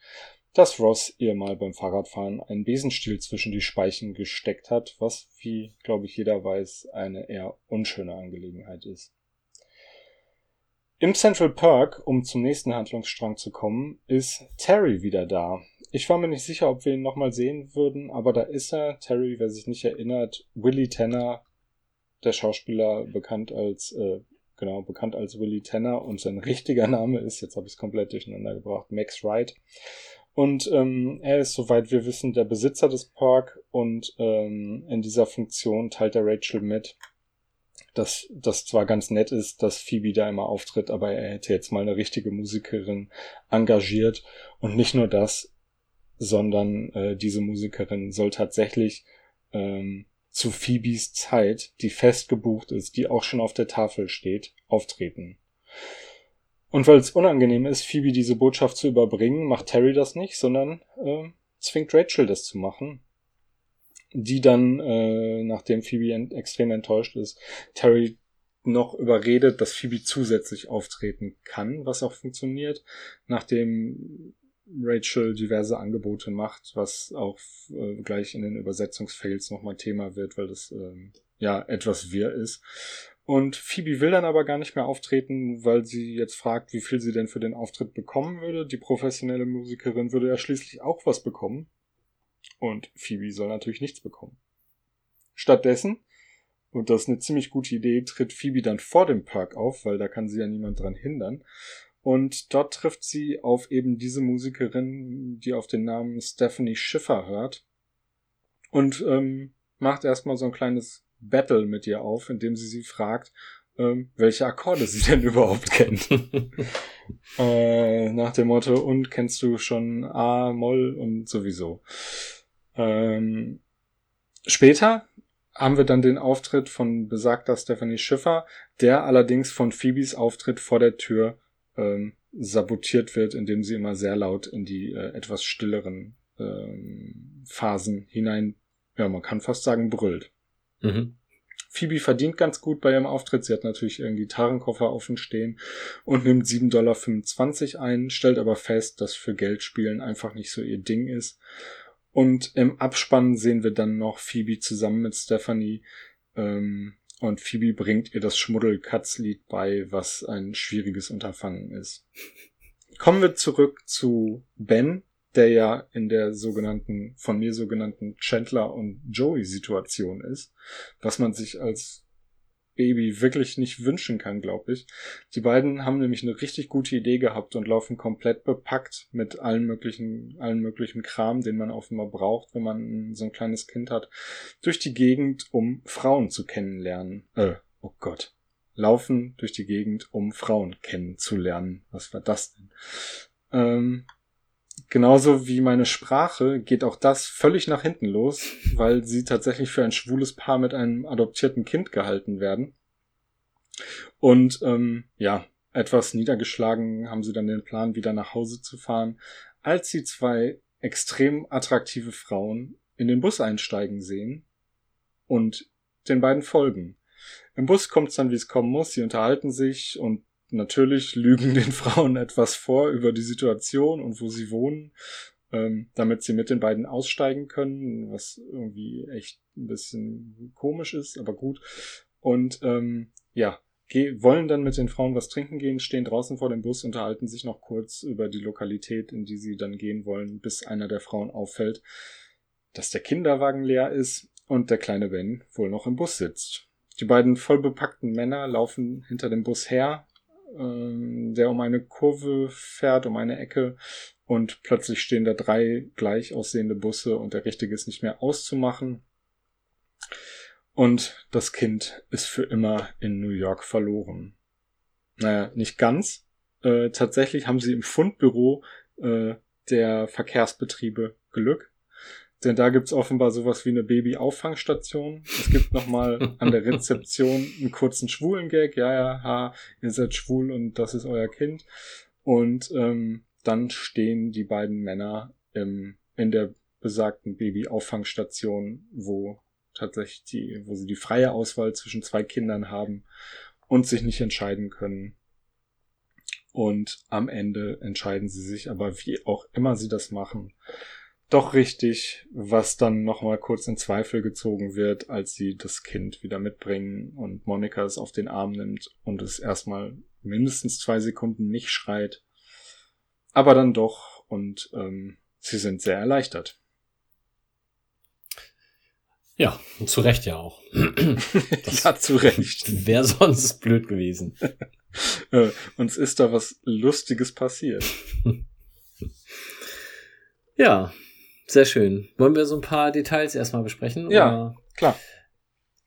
dass Ross ihr mal beim Fahrradfahren einen Besenstiel zwischen die Speichen gesteckt hat, was, wie glaube ich jeder weiß, eine eher unschöne Angelegenheit ist. Im Central Park, um zum nächsten Handlungsstrang zu kommen, ist Terry wieder da. Ich war mir nicht sicher, ob wir ihn nochmal sehen würden, aber da ist er. Terry, wer sich nicht erinnert, Willie Tanner, der Schauspieler, bekannt als, äh, genau, bekannt als Willie Tanner und sein richtiger Name ist, jetzt habe ich es komplett durcheinander gebracht, Max Wright. Und ähm, er ist, soweit wir wissen, der Besitzer des Park und ähm, in dieser Funktion teilt er Rachel mit, dass das zwar ganz nett ist, dass Phoebe da immer auftritt, aber er hätte jetzt mal eine richtige Musikerin engagiert und nicht nur das, sondern äh, diese Musikerin soll tatsächlich ähm, zu Phoebes Zeit, die fest gebucht ist, die auch schon auf der Tafel steht, auftreten. Und weil es unangenehm ist, Phoebe diese Botschaft zu überbringen, macht Terry das nicht, sondern äh, zwingt Rachel das zu machen. Die dann, äh, nachdem Phoebe ent extrem enttäuscht ist, Terry noch überredet, dass Phoebe zusätzlich auftreten kann, was auch funktioniert, nachdem Rachel diverse Angebote macht, was auch äh, gleich in den Übersetzungsfails nochmal Thema wird, weil das ähm, ja etwas wirr ist. Und Phoebe will dann aber gar nicht mehr auftreten, weil sie jetzt fragt, wie viel sie denn für den Auftritt bekommen würde. Die professionelle Musikerin würde ja schließlich auch was bekommen. Und Phoebe soll natürlich nichts bekommen. Stattdessen, und das ist eine ziemlich gute Idee, tritt Phoebe dann vor dem Park auf, weil da kann sie ja niemand dran hindern. Und dort trifft sie auf eben diese Musikerin, die auf den Namen Stephanie Schiffer hört. Und ähm, macht erstmal so ein kleines Battle mit ihr auf, indem sie sie fragt, ähm, welche Akkorde sie denn überhaupt kennt. äh, nach dem Motto, und kennst du schon A, Moll und sowieso. Ähm, später haben wir dann den Auftritt von besagter Stephanie Schiffer, der allerdings von Phoebes Auftritt vor der Tür ähm, sabotiert wird, indem sie immer sehr laut in die äh, etwas stilleren ähm, Phasen hinein, ja, man kann fast sagen, brüllt. Mhm. Phoebe verdient ganz gut bei ihrem Auftritt. Sie hat natürlich ihren Gitarrenkoffer offen stehen und nimmt 7,25 Dollar ein, stellt aber fest, dass für Geldspielen einfach nicht so ihr Ding ist. Und im Abspann sehen wir dann noch Phoebe zusammen mit Stephanie. Ähm, und Phoebe bringt ihr das Schmuddel-Katz-Lied bei, was ein schwieriges Unterfangen ist. Kommen wir zurück zu Ben, der ja in der sogenannten, von mir sogenannten Chandler und Joey Situation ist, was man sich als Baby wirklich nicht wünschen kann, glaube ich. Die beiden haben nämlich eine richtig gute Idee gehabt und laufen komplett bepackt mit allen möglichen, allen möglichen Kram, den man offenbar braucht, wenn man so ein kleines Kind hat, durch die Gegend, um Frauen zu kennenlernen. Äh, oh Gott. Laufen durch die Gegend, um Frauen kennenzulernen. Was war das denn? Ähm, Genauso wie meine Sprache geht auch das völlig nach hinten los, weil sie tatsächlich für ein schwules Paar mit einem adoptierten Kind gehalten werden. Und ähm, ja, etwas niedergeschlagen haben sie dann den Plan, wieder nach Hause zu fahren, als sie zwei extrem attraktive Frauen in den Bus einsteigen sehen und den beiden folgen. Im Bus kommt es dann, wie es kommen muss. Sie unterhalten sich und natürlich lügen den Frauen etwas vor über die Situation und wo sie wohnen, ähm, damit sie mit den beiden aussteigen können, was irgendwie echt ein bisschen komisch ist, aber gut. Und ähm, ja, wollen dann mit den Frauen was trinken gehen, stehen draußen vor dem Bus, unterhalten sich noch kurz über die Lokalität, in die sie dann gehen wollen, bis einer der Frauen auffällt, dass der Kinderwagen leer ist und der kleine Ben wohl noch im Bus sitzt. Die beiden vollbepackten Männer laufen hinter dem Bus her, ähm, der um eine Kurve fährt, um eine Ecke und plötzlich stehen da drei gleich aussehende Busse und der richtige ist nicht mehr auszumachen. Und das Kind ist für immer in New York verloren. Naja, nicht ganz. Äh, tatsächlich haben sie im Fundbüro äh, der Verkehrsbetriebe Glück. Denn da gibt's offenbar sowas wie eine Baby-Auffangstation. Es gibt nochmal an der Rezeption einen kurzen schwulen Gag. Ja, ja, ha, ihr seid schwul und das ist euer Kind. Und ähm, dann stehen die beiden Männer im, in der besagten Baby-Auffangstation, wo tatsächlich die, wo sie die freie Auswahl zwischen zwei Kindern haben und sich nicht entscheiden können. Und am Ende entscheiden sie sich aber, wie auch immer sie das machen, doch richtig, was dann nochmal kurz in Zweifel gezogen wird, als sie das Kind wieder mitbringen und Monika es auf den Arm nimmt und es erstmal mindestens zwei Sekunden nicht schreit. Aber dann doch und ähm, sie sind sehr erleichtert. Ja, und zu Recht ja auch. ja, zu Recht. Wäre sonst blöd gewesen. Äh, uns ist da was Lustiges passiert. ja, sehr schön. Wollen wir so ein paar Details erstmal besprechen? Ja, klar.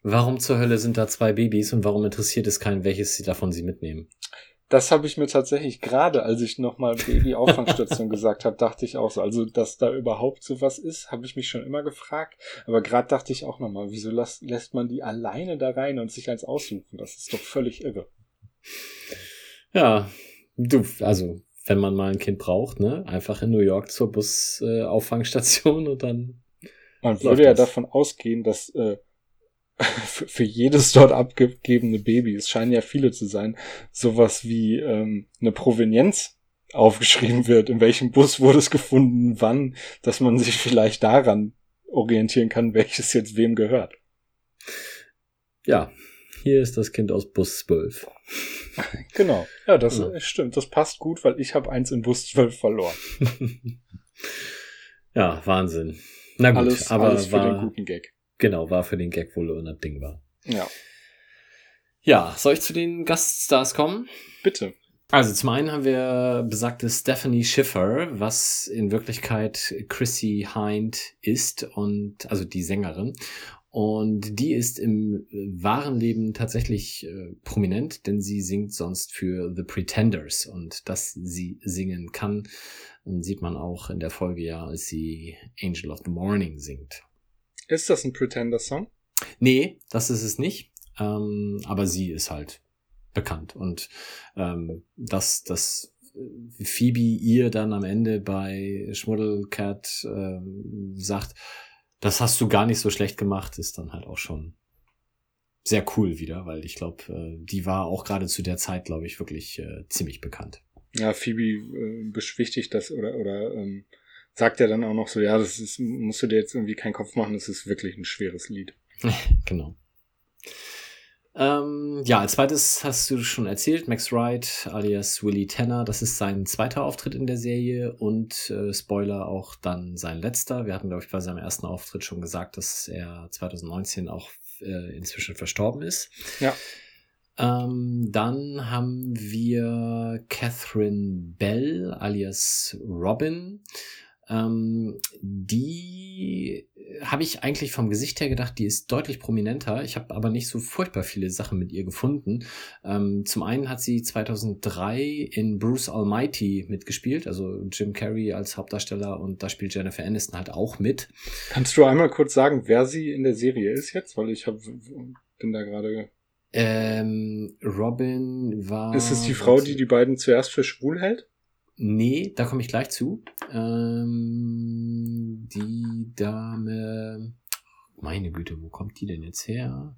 Warum zur Hölle sind da zwei Babys und warum interessiert es keinen, welches sie davon sie mitnehmen? Das habe ich mir tatsächlich gerade, als ich nochmal Baby-Auffangstation gesagt habe, dachte ich auch so. Also, dass da überhaupt so was ist, habe ich mich schon immer gefragt. Aber gerade dachte ich auch nochmal, wieso lässt, lässt man die alleine da rein und sich eins aussuchen? Das ist doch völlig irre. Ja, du, also wenn man mal ein Kind braucht, ne? Einfach in New York zur Busauffangstation äh, und dann. Man würde ja davon ausgehen, dass äh, für jedes dort abgegebene Baby, es scheinen ja viele zu sein, sowas wie ähm, eine Provenienz aufgeschrieben wird, in welchem Bus wurde es gefunden, wann, dass man sich vielleicht daran orientieren kann, welches jetzt wem gehört. Ja, hier ist das Kind aus Bus 12. Genau. Ja, das ja. stimmt. Das passt gut, weil ich habe eins in Bus 12 verloren. ja, Wahnsinn. Na gut, alles, aber alles für war, den guten Gag. Genau, war für den Gag wohl unabdingbar. Ja. Ja, soll ich zu den Gaststars kommen? Bitte. Also zum einen haben wir besagte Stephanie Schiffer, was in Wirklichkeit Chrissy Hind ist und also die Sängerin und die ist im äh, wahren Leben tatsächlich äh, prominent, denn sie singt sonst für The Pretenders. Und dass sie singen kann, ähm, sieht man auch in der Folge ja, als sie Angel of the Morning singt. Ist das ein Pretender-Song? Nee, das ist es nicht. Ähm, aber sie ist halt bekannt. Und ähm, dass, dass Phoebe ihr dann am Ende bei Schmuddelcat ähm, sagt, das hast du gar nicht so schlecht gemacht, ist dann halt auch schon sehr cool wieder, weil ich glaube, äh, die war auch gerade zu der Zeit, glaube ich, wirklich äh, ziemlich bekannt. Ja, Phoebe äh, beschwichtigt das oder, oder ähm, sagt ja dann auch noch so, ja, das ist, musst du dir jetzt irgendwie keinen Kopf machen, das ist wirklich ein schweres Lied. genau. Ähm, ja, als zweites hast du schon erzählt, Max Wright alias Willie Tanner, das ist sein zweiter Auftritt in der Serie und äh, Spoiler auch dann sein letzter. Wir hatten, glaube ich, bei seinem ersten Auftritt schon gesagt, dass er 2019 auch äh, inzwischen verstorben ist. Ja. Ähm, dann haben wir Catherine Bell alias Robin. Ähm, die habe ich eigentlich vom Gesicht her gedacht, die ist deutlich prominenter. Ich habe aber nicht so furchtbar viele Sachen mit ihr gefunden. Ähm, zum einen hat sie 2003 in Bruce Almighty mitgespielt, also Jim Carrey als Hauptdarsteller und da spielt Jennifer Aniston halt auch mit. Kannst du einmal kurz sagen, wer sie in der Serie ist jetzt? Weil ich hab, bin da gerade. Ähm, Robin war. Ist es die Frau, die die beiden zuerst für schwul hält? Nee, da komme ich gleich zu. Ähm, die Dame. Meine Güte, wo kommt die denn jetzt her?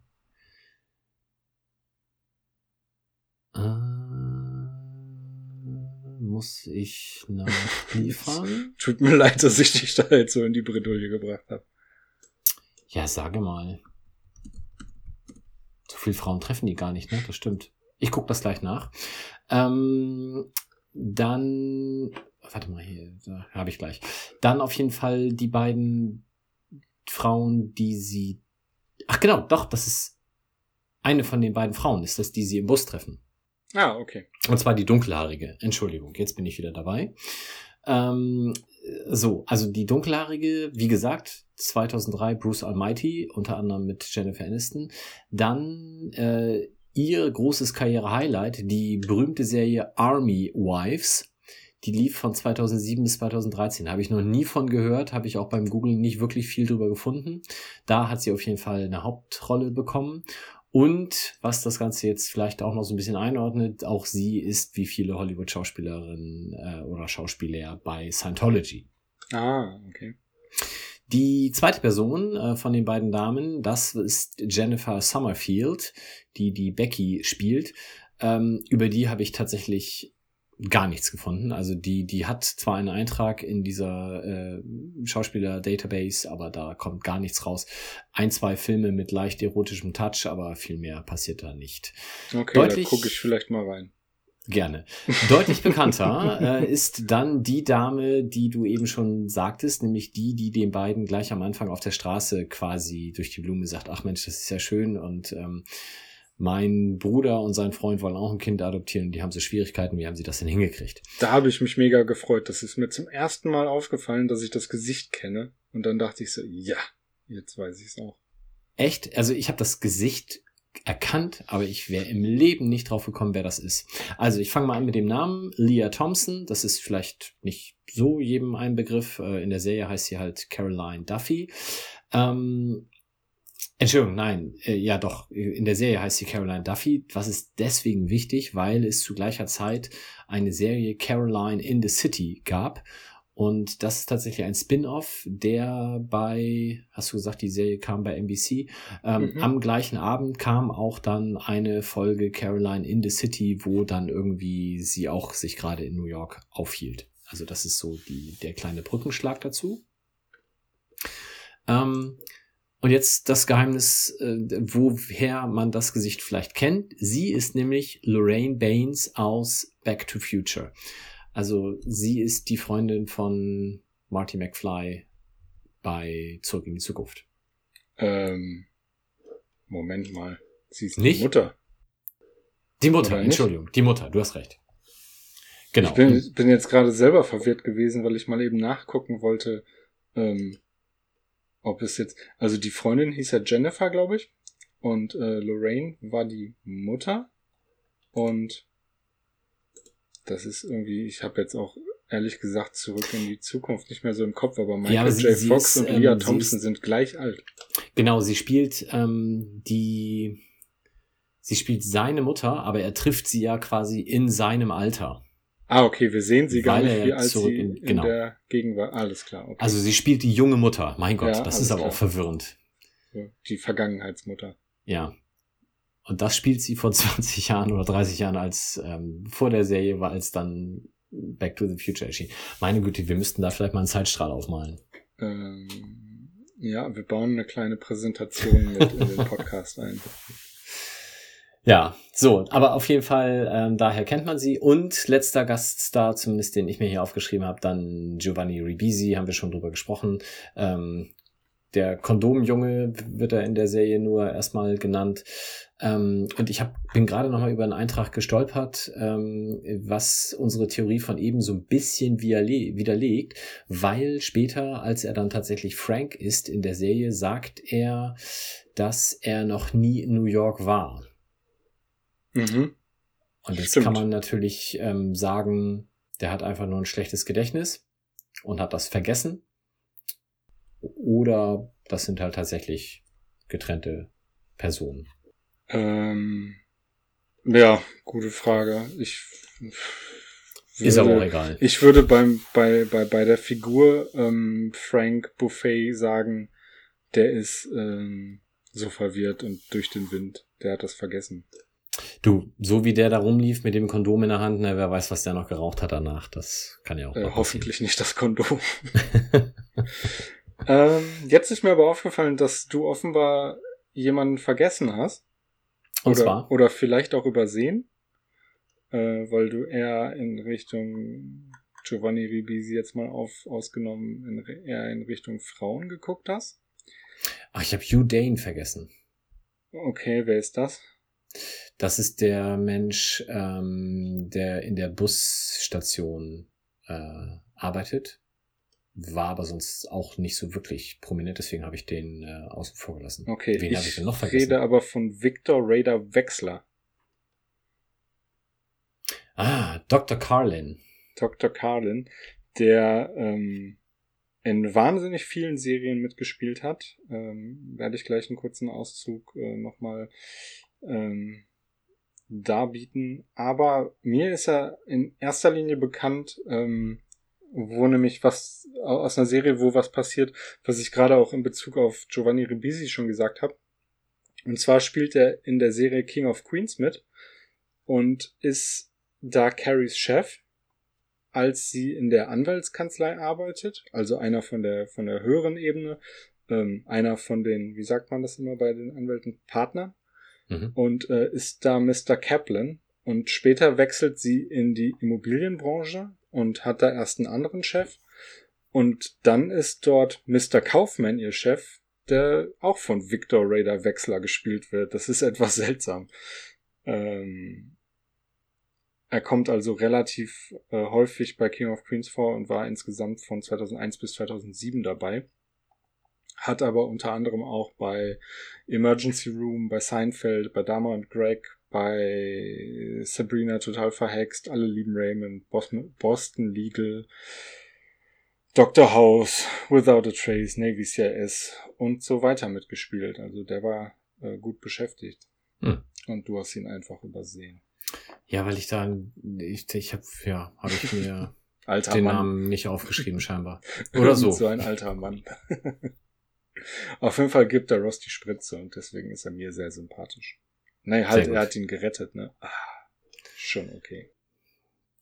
Äh, muss ich nachliefern? Tut mir leid, dass ich dich da jetzt so in die Bredouille gebracht habe. Ja, sage mal. So viele Frauen treffen die gar nicht, ne? Das stimmt. Ich gucke das gleich nach. Ähm, dann, warte mal hier, da habe ich gleich. Dann auf jeden Fall die beiden Frauen, die sie, ach genau, doch, das ist eine von den beiden Frauen, ist das, die sie im Bus treffen. Ah, okay. Und zwar die dunkelhaarige. Entschuldigung, jetzt bin ich wieder dabei. Ähm, so, also die dunkelhaarige, wie gesagt, 2003 Bruce Almighty, unter anderem mit Jennifer Aniston. Dann äh, ihr großes Karriere-Highlight, die berühmte Serie Army Wives. Die lief von 2007 bis 2013. Habe ich noch nie von gehört, habe ich auch beim Googlen nicht wirklich viel drüber gefunden. Da hat sie auf jeden Fall eine Hauptrolle bekommen. Und was das Ganze jetzt vielleicht auch noch so ein bisschen einordnet, auch sie ist wie viele Hollywood-Schauspielerinnen äh, oder Schauspieler bei Scientology. Ah, okay. Die zweite Person äh, von den beiden Damen, das ist Jennifer Summerfield, die die Becky spielt. Ähm, über die habe ich tatsächlich gar nichts gefunden. Also die, die hat zwar einen Eintrag in dieser äh, Schauspieler-Database, aber da kommt gar nichts raus. Ein, zwei Filme mit leicht erotischem Touch, aber viel mehr passiert da nicht. Okay, Deutlich, da gucke ich vielleicht mal rein. Gerne. Deutlich bekannter äh, ist dann die Dame, die du eben schon sagtest, nämlich die, die den beiden gleich am Anfang auf der Straße quasi durch die Blume sagt, ach Mensch, das ist ja schön und ähm, mein Bruder und sein Freund wollen auch ein Kind adoptieren, die haben so Schwierigkeiten, wie haben sie das denn hingekriegt? Da habe ich mich mega gefreut. Das ist mir zum ersten Mal aufgefallen, dass ich das Gesicht kenne. Und dann dachte ich so, ja, jetzt weiß ich es auch. Echt? Also ich habe das Gesicht erkannt, aber ich wäre im Leben nicht drauf gekommen, wer das ist. Also ich fange mal an mit dem Namen Leah Thompson. Das ist vielleicht nicht so jedem ein Begriff. Äh, in der Serie heißt sie halt Caroline Duffy. Ähm, Entschuldigung, nein, äh, ja doch, in der Serie heißt sie Caroline Duffy. Was ist deswegen wichtig? Weil es zu gleicher Zeit eine Serie Caroline in the City gab. Und das ist tatsächlich ein Spin-off, der bei, hast du gesagt, die Serie kam bei NBC. Ähm, mhm. Am gleichen Abend kam auch dann eine Folge Caroline in the City, wo dann irgendwie sie auch sich gerade in New York aufhielt. Also das ist so die, der kleine Brückenschlag dazu. Ähm, und jetzt das Geheimnis, äh, woher man das Gesicht vielleicht kennt. Sie ist nämlich Lorraine Baines aus Back to Future. Also sie ist die Freundin von Marty McFly bei Zurück in die Zukunft. Ähm, Moment mal. Sie ist nicht? die Mutter. Die Mutter, Entschuldigung, die Mutter, du hast recht. Genau. Ich bin, bin jetzt gerade selber verwirrt gewesen, weil ich mal eben nachgucken wollte, ähm, ob es jetzt, also die Freundin hieß ja Jennifer, glaube ich, und äh, Lorraine war die Mutter und das ist irgendwie, ich habe jetzt auch ehrlich gesagt zurück in die Zukunft nicht mehr so im Kopf, aber Michael ja, aber sie, J. Fox ist, und Leah ähm, Thompson ist, sind gleich alt. Genau, sie spielt ähm, die, sie spielt seine Mutter, aber er trifft sie ja quasi in seinem Alter. Ah, okay, wir sehen sie gar Weil nicht, wie alt zurück sie in- in, genau. der Gegenwart. Alles klar, okay. Also sie spielt die junge Mutter. Mein Gott, Ja, das ist aber klar. auch verwirrend. Die Vergangenheitsmutter. Ja. Und das spielt sie vor 20 Jahren oder 30 Jahren, als ähm, vor der Serie war, als dann Back to the Future erschien. Meine Güte, wir müssten da vielleicht mal einen Zeitstrahl aufmalen. Ähm, ja, wir bauen eine kleine Präsentation mit in den Podcast ein. Ja, so, aber auf jeden Fall, ähm, daher kennt man sie. Und letzter Gaststar, zumindest den ich mir hier aufgeschrieben habe, dann Giovanni Ribisi, haben wir schon drüber gesprochen. Ähm, der Kondomjunge wird er in der Serie nur erstmal genannt. Ähm, und ich hab, bin gerade nochmal über einen Eintrag gestolpert, ähm, was unsere Theorie von eben so ein bisschen widerle widerlegt, weil später, als er dann tatsächlich Frank ist in der Serie, sagt er, dass er noch nie in New York war. Mhm. Und jetzt Stimmt. kann man natürlich ähm, sagen, der hat einfach nur ein schlechtes Gedächtnis und hat das vergessen. Oder das sind halt tatsächlich getrennte Personen. Ähm, ja, gute Frage. Ich Ist aber auch würde- egal. Ich würde beim, bei, bei, bei der Figur ähm, Frank Buffet sagen, der ist ähm, so verwirrt und durch den Wind. Der hat das vergessen. Du, so wie der da rumlief mit dem Kondom in der Hand, ne, wer weiß, was der noch geraucht hat danach. Das kann ja auch Äh, hoffentlich nicht das Kondom. ähm, jetzt ist mir aber aufgefallen, dass du offenbar jemanden vergessen hast. Und oder, zwar, Oder vielleicht auch übersehen. Äh, weil du eher in Richtung Giovanni Ribisi jetzt mal auf, ausgenommen, in, eher in Richtung Frauen geguckt hast. ach, ich habe Hugh Dane vergessen. Okay, wer ist das? Das ist der Mensch, ähm, der in der Busstation äh, arbeitet. War aber sonst auch nicht so wirklich prominent, deswegen habe ich den äh, außen vor gelassen. Okay, Wen ich ich denn noch vergessen? rede aber von Victor Raider Wechsler. Ah, Dr. Carlin. Dr. Carlin, der ähm, in wahnsinnig vielen Serien mitgespielt hat. Ähm, werde ich gleich einen kurzen Auszug äh, nochmal ähm, darbieten. Aber mir ist er in erster Linie bekannt, ähm, wo nämlich was aus einer Serie, wo was passiert, was ich gerade auch in Bezug auf Giovanni Ribisi schon gesagt habe. Und zwar spielt er in der Serie King of Queens mit und ist da Carries Chef als sie in der Anwaltskanzlei arbeitet, also einer von der von der höheren Ebene, ähm, einer von den, wie sagt man das immer bei den Anwälten, Partner Mhm. und äh, ist da Mr. Kaplan und später wechselt sie in die Immobilienbranche und hat da erst einen anderen Chef und dann ist dort Mr. Kaufman ihr Chef, der auch von Victor Raider Wechsler gespielt wird. Das ist etwas seltsam. Ähm, er kommt also relativ äh, häufig bei King of Queens vor und war insgesamt von 2001 bis 2007 dabei. Hat aber unter anderem auch bei Emergency Room, bei Seinfeld, bei Dama und Greg, bei Sabrina total verhext, alle lieben Raymond, Boston, Boston Legal, Dr. House, Without a Trace, Navy CIS und so weiter mitgespielt. Also der war äh, gut beschäftigt. Hm. Und du hast ihn einfach übersehen. Ja, weil ich da, ich, ich habe, ja, habe ich mir den Mann. Namen nicht aufgeschrieben scheinbar. Oder so. so ein alter Mann. Auf jeden Fall gibt er Ross die Spritze und deswegen ist er mir sehr sympathisch. Nee, halt, er hat ihn gerettet, ne? Ah, schon okay.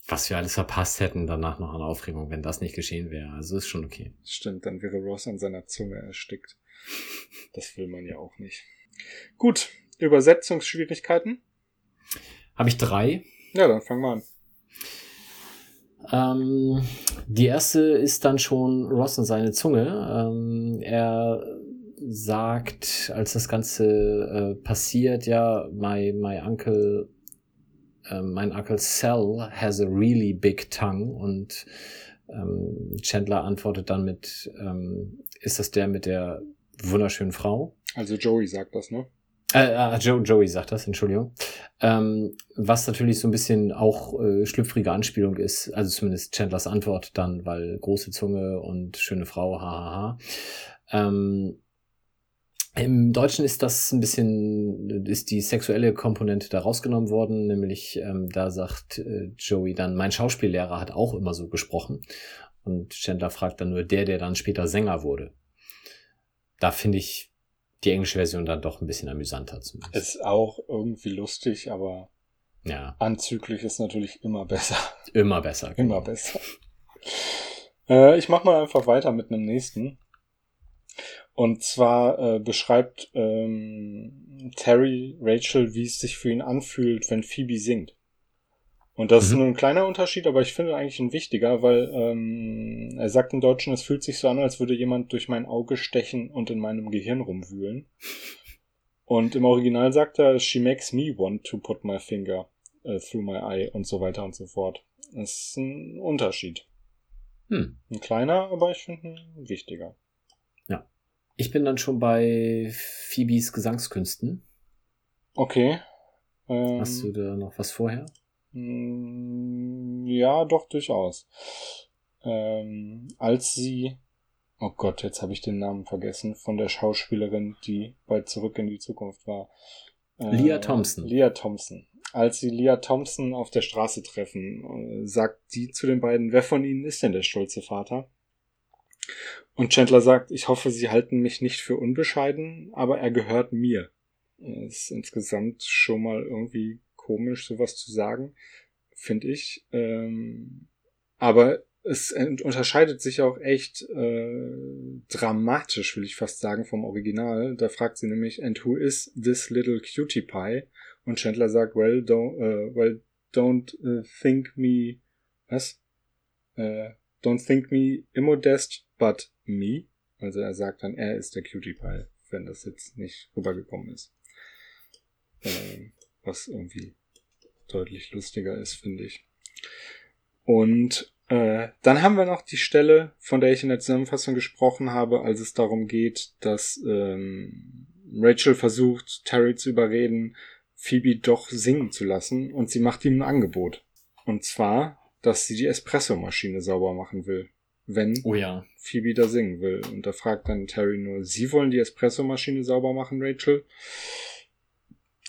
Was wir alles verpasst hätten danach noch an Aufregung, wenn das nicht geschehen wäre. Also ist schon okay. Stimmt, dann wäre Ross an seiner Zunge erstickt. Das will man ja auch nicht. Gut, Übersetzungsschwierigkeiten? Habe ich drei. Ja, dann fangen wir an. Ähm, die erste ist dann schon Ross und seine Zunge. Ähm, er sagt, als das Ganze äh, passiert, ja, my, my uncle, äh, mein Uncle Sal has a really big tongue und ähm, Chandler antwortet dann mit, ähm, ist das der mit der wunderschönen Frau? Also Joey sagt das, ne? Äh, äh, Joe, Joey sagt das, Entschuldigung. Ähm, was natürlich so ein bisschen auch äh, schlüpfrige Anspielung ist, also zumindest Chandlers Antwort dann, weil große Zunge und schöne Frau, hahaha. Ähm, Im Deutschen ist das ein bisschen, ist die sexuelle Komponente da rausgenommen worden, nämlich ähm, da sagt äh, Joey dann, mein Schauspiellehrer hat auch immer so gesprochen. Und Chandler fragt dann nur der, der dann später Sänger wurde. Da finde ich die englische Version dann doch ein bisschen amüsanter zumindest. Ist auch irgendwie lustig, aber ja. anzüglich ist natürlich immer besser. Immer besser. Genau. Immer besser. Äh, ich mache mal einfach weiter mit einem nächsten. Und zwar äh, beschreibt ähm, Terry Rachel, wie es sich für ihn anfühlt, wenn Phoebe singt. Und das mhm. ist nur ein kleiner Unterschied, aber ich finde eigentlich ein wichtiger, weil ähm, er sagt im Deutschen, es fühlt sich so an, als würde jemand durch mein Auge stechen und in meinem Gehirn rumwühlen. Und im Original sagt er, she makes me want to put my finger uh, through my eye und so weiter und so fort. Das ist ein Unterschied. Hm. Ein kleiner, aber ich finde ein wichtiger. Ich bin dann schon bei Phoebes Gesangskünsten. Okay. Ähm, Hast du da noch was vorher? Mm, ja, doch, durchaus. Ähm, als sie, oh Gott, jetzt habe ich den Namen vergessen, von der Schauspielerin, die bei Zurück in die Zukunft war. Äh, Leah Thompson. Leah Thompson. Als sie Leah Thompson auf der Straße treffen, äh, sagt sie zu den beiden, wer von ihnen ist denn der stolze Vater? Und Chandler sagt, ich hoffe, Sie halten mich nicht für unbescheiden, aber er gehört mir. Ist insgesamt schon mal irgendwie komisch, sowas zu sagen, finde ich. Ähm, aber es unterscheidet sich auch echt äh, dramatisch, will ich fast sagen, vom Original. Da fragt sie nämlich, and who is this little cutie pie? Und Chandler sagt, well, don't, uh, well, don't uh, think me, was? Uh, don't think me immodest, but me. Also er sagt dann, er ist der Cutie Pie, wenn das jetzt nicht rübergekommen ist. Ähm, was irgendwie deutlich lustiger ist, finde ich. Und äh, dann haben wir noch die Stelle, von der ich in der Zusammenfassung gesprochen habe, als es darum geht, dass ähm, Rachel versucht, Terry zu überreden, Phoebe doch singen zu lassen und sie macht ihm ein Angebot. Und zwar, dass sie die Espressomaschine sauber machen will wenn oh ja. Phoebe da singen will. Und da fragt dann Terry nur, Sie wollen die Espressomaschine sauber machen, Rachel?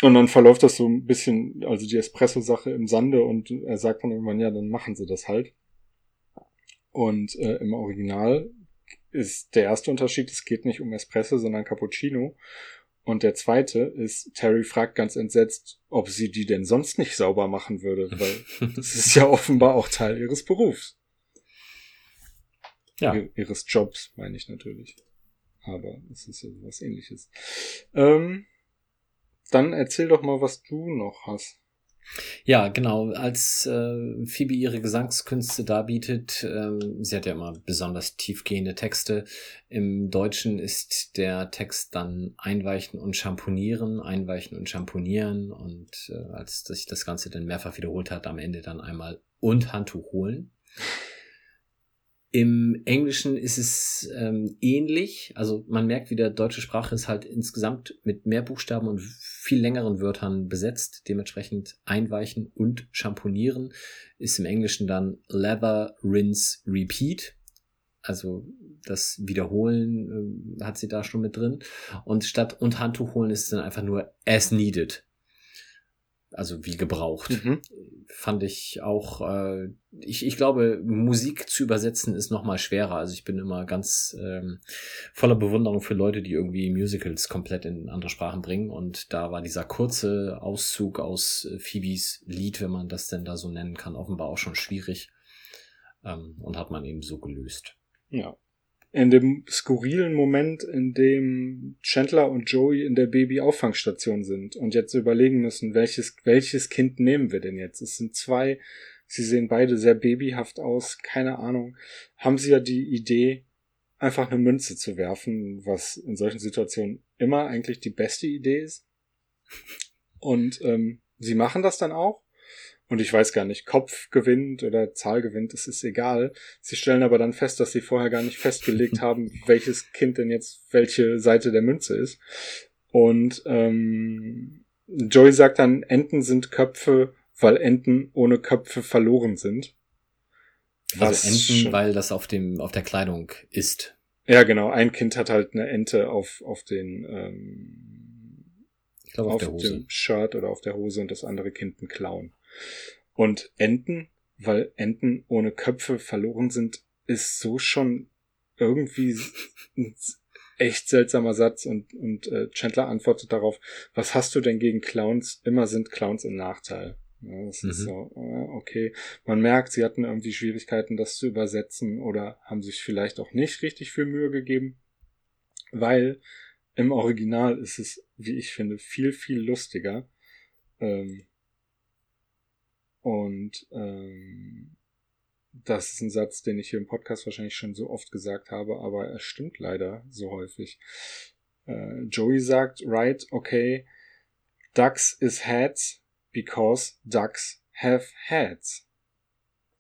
Und dann verläuft das so ein bisschen, also die Espresso-Sache im Sande und er sagt dann irgendwann, ja, dann machen sie das halt. Und äh, im Original ist der erste Unterschied, es geht nicht um Espresso, sondern Cappuccino. Und der zweite ist, Terry fragt ganz entsetzt, ob sie die denn sonst nicht sauber machen würde, weil das ist ja offenbar auch Teil ihres Berufs. Ja. Ihres Jobs, meine ich natürlich. Aber es ist ja was ähnliches. Ähm, dann erzähl doch mal, was du noch hast. Ja, genau. Als äh, Phoebe ihre Gesangskünste darbietet, äh, sie hat ja immer besonders tiefgehende Texte. Im Deutschen ist der Text dann einweichen und schamponieren, einweichen und schamponieren. Und äh, als sich das Ganze dann mehrfach wiederholt hat, am Ende dann einmal und Handtuch holen. Im Englischen ist es ähm, ähnlich. Also man merkt, wie der deutsche Sprache ist halt insgesamt mit mehr Buchstaben und viel längeren Wörtern besetzt. Dementsprechend einweichen und schamponieren ist im Englischen dann leather, rinse, repeat. Also das Wiederholen äh, hat sie da schon mit drin. Und statt und Handtuch holen ist es dann einfach nur as needed also wie gebraucht. Mhm. Fand ich auch, äh, ich, ich glaube, Musik zu übersetzen ist noch mal schwerer. Also ich bin immer ganz ähm, voller Bewunderung für Leute, die irgendwie Musicals komplett in andere Sprachen bringen. Und da war dieser kurze Auszug aus äh, Phoebes Lied, wenn man das denn da so nennen kann, offenbar auch schon schwierig. Ähm, und hat man eben so gelöst. Ja in dem skurrilen Moment, in dem Chandler und Joey in der Baby-Auffangstation sind und jetzt überlegen müssen, welches, welches Kind nehmen wir denn jetzt? Es sind zwei, sie sehen beide sehr babyhaft aus, keine Ahnung. Haben sie ja die Idee, einfach eine Münze zu werfen, was in solchen Situationen immer eigentlich die beste Idee ist. Und ähm, sie machen das dann auch und ich weiß gar nicht, Kopf gewinnt oder Zahl gewinnt, es ist egal. Sie stellen aber dann fest, dass sie vorher gar nicht festgelegt haben, welches Kind denn jetzt welche Seite der Münze ist. Und ähm, Joey sagt dann, Enten sind Köpfe, weil Enten ohne Köpfe verloren sind. Also Was also Enten, weil das auf dem auf der Kleidung ist. Ja, genau. Ein Kind hat halt eine Ente auf, auf den, ähm, Ich glaube auf, auf der Hose. dem Shirt oder auf der Hose und das andere Kind einen Clown. Und Enten, weil Enten ohne Köpfe verloren sind, ist so schon irgendwie ein echt seltsamer Satz und, und äh, Chandler antwortet darauf, was hast du denn gegen Clowns? Immer sind Clowns im Nachteil. Ja, das ist Mhm. so, äh, okay. Man merkt, sie hatten irgendwie Schwierigkeiten, das zu übersetzen oder haben sich vielleicht auch nicht richtig viel Mühe gegeben, weil im Original ist es, wie ich finde, viel, viel lustiger. Ähm, und ähm, das ist ein Satz, den ich hier im Podcast wahrscheinlich schon so oft gesagt habe, aber er stimmt leider so häufig. Äh, Joey sagt, right, okay, ducks is heads because ducks have heads.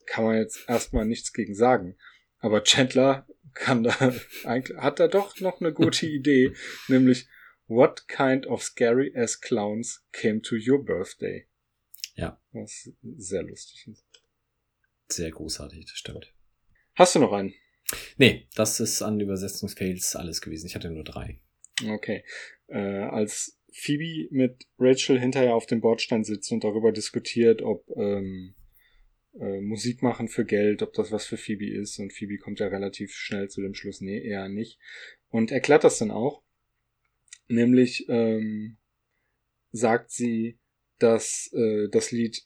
Kann man jetzt erstmal nichts gegen sagen. Aber Chandler kann da eigentlich, hat da doch noch eine gute Idee, nämlich What kind of scary ass clowns came to your birthday? Ja. Was sehr lustig ist. Sehr großartig, das stimmt. Hast du noch einen? Nee, das ist an Übersetzungsfails alles gewesen. Ich hatte nur drei. Okay. Äh, als Phoebe mit Rachel hinterher auf dem Bordstein sitzt und darüber diskutiert, ob ähm, äh, Musik machen für Geld, ob das was für Phoebe ist. Und Phoebe kommt ja relativ schnell zu dem Schluss, nee, eher nicht. Und erklärt das dann auch. Nämlich ähm, sagt sie, dass äh, das Lied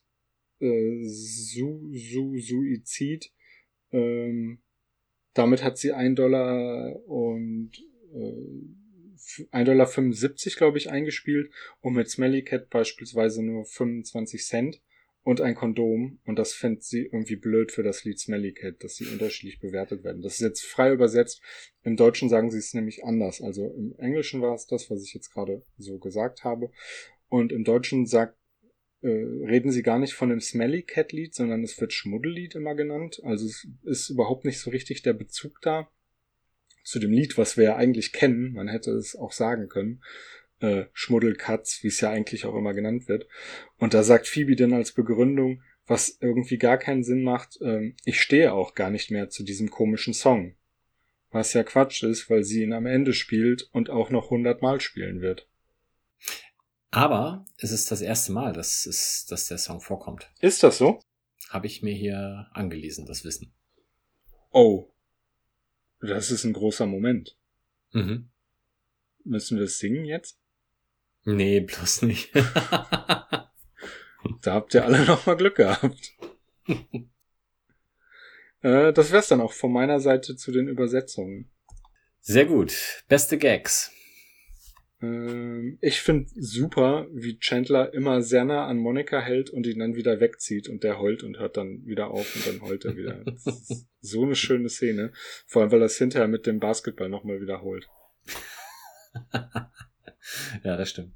äh, Su, Su, Suizid, ähm, damit hat sie ein Dollar und äh, 1,75 Dollar, glaube ich, eingespielt und mit Smelly Cat beispielsweise nur 25 Cent und ein Kondom und das fände sie irgendwie blöd für das Lied Smelly Cat, dass sie unterschiedlich bewertet werden. Das ist jetzt frei übersetzt. Im Deutschen sagen sie es nämlich anders. Also im Englischen war es das, was ich jetzt gerade so gesagt habe. Und im Deutschen sagt, äh, reden sie gar nicht von dem Smelly Cat Lied, sondern es wird Schmuddellied immer genannt. Also es ist überhaupt nicht so richtig der Bezug da zu dem Lied, was wir ja eigentlich kennen. Man hätte es auch sagen können. Äh, Schmuddelkatz, wie es ja eigentlich auch immer genannt wird. Und da sagt Phoebe dann als Begründung, was irgendwie gar keinen Sinn macht, ähm, ich stehe auch gar nicht mehr zu diesem komischen Song. Was ja Quatsch ist, weil sie ihn am Ende spielt und auch noch hundertmal spielen wird. Aber es ist das erste Mal, dass, es, dass der Song vorkommt. Ist das so? Habe ich mir hier angelesen, das Wissen. Oh. Das ist ein großer Moment. Mhm. Müssen wir es singen jetzt? Nee, bloß nicht. Da habt ihr alle noch mal Glück gehabt. äh, das wär's dann auch von meiner Seite zu den Übersetzungen. Sehr gut. Beste Gags. Ähm, ich finde super, wie Chandler immer sehr nah an Monika hält und ihn dann wieder wegzieht und der heult und hört dann wieder auf und dann heult er wieder. Das ist so eine schöne Szene. Vor allem, weil er es hinterher mit dem Basketball nochmal wiederholt. ja, das stimmt.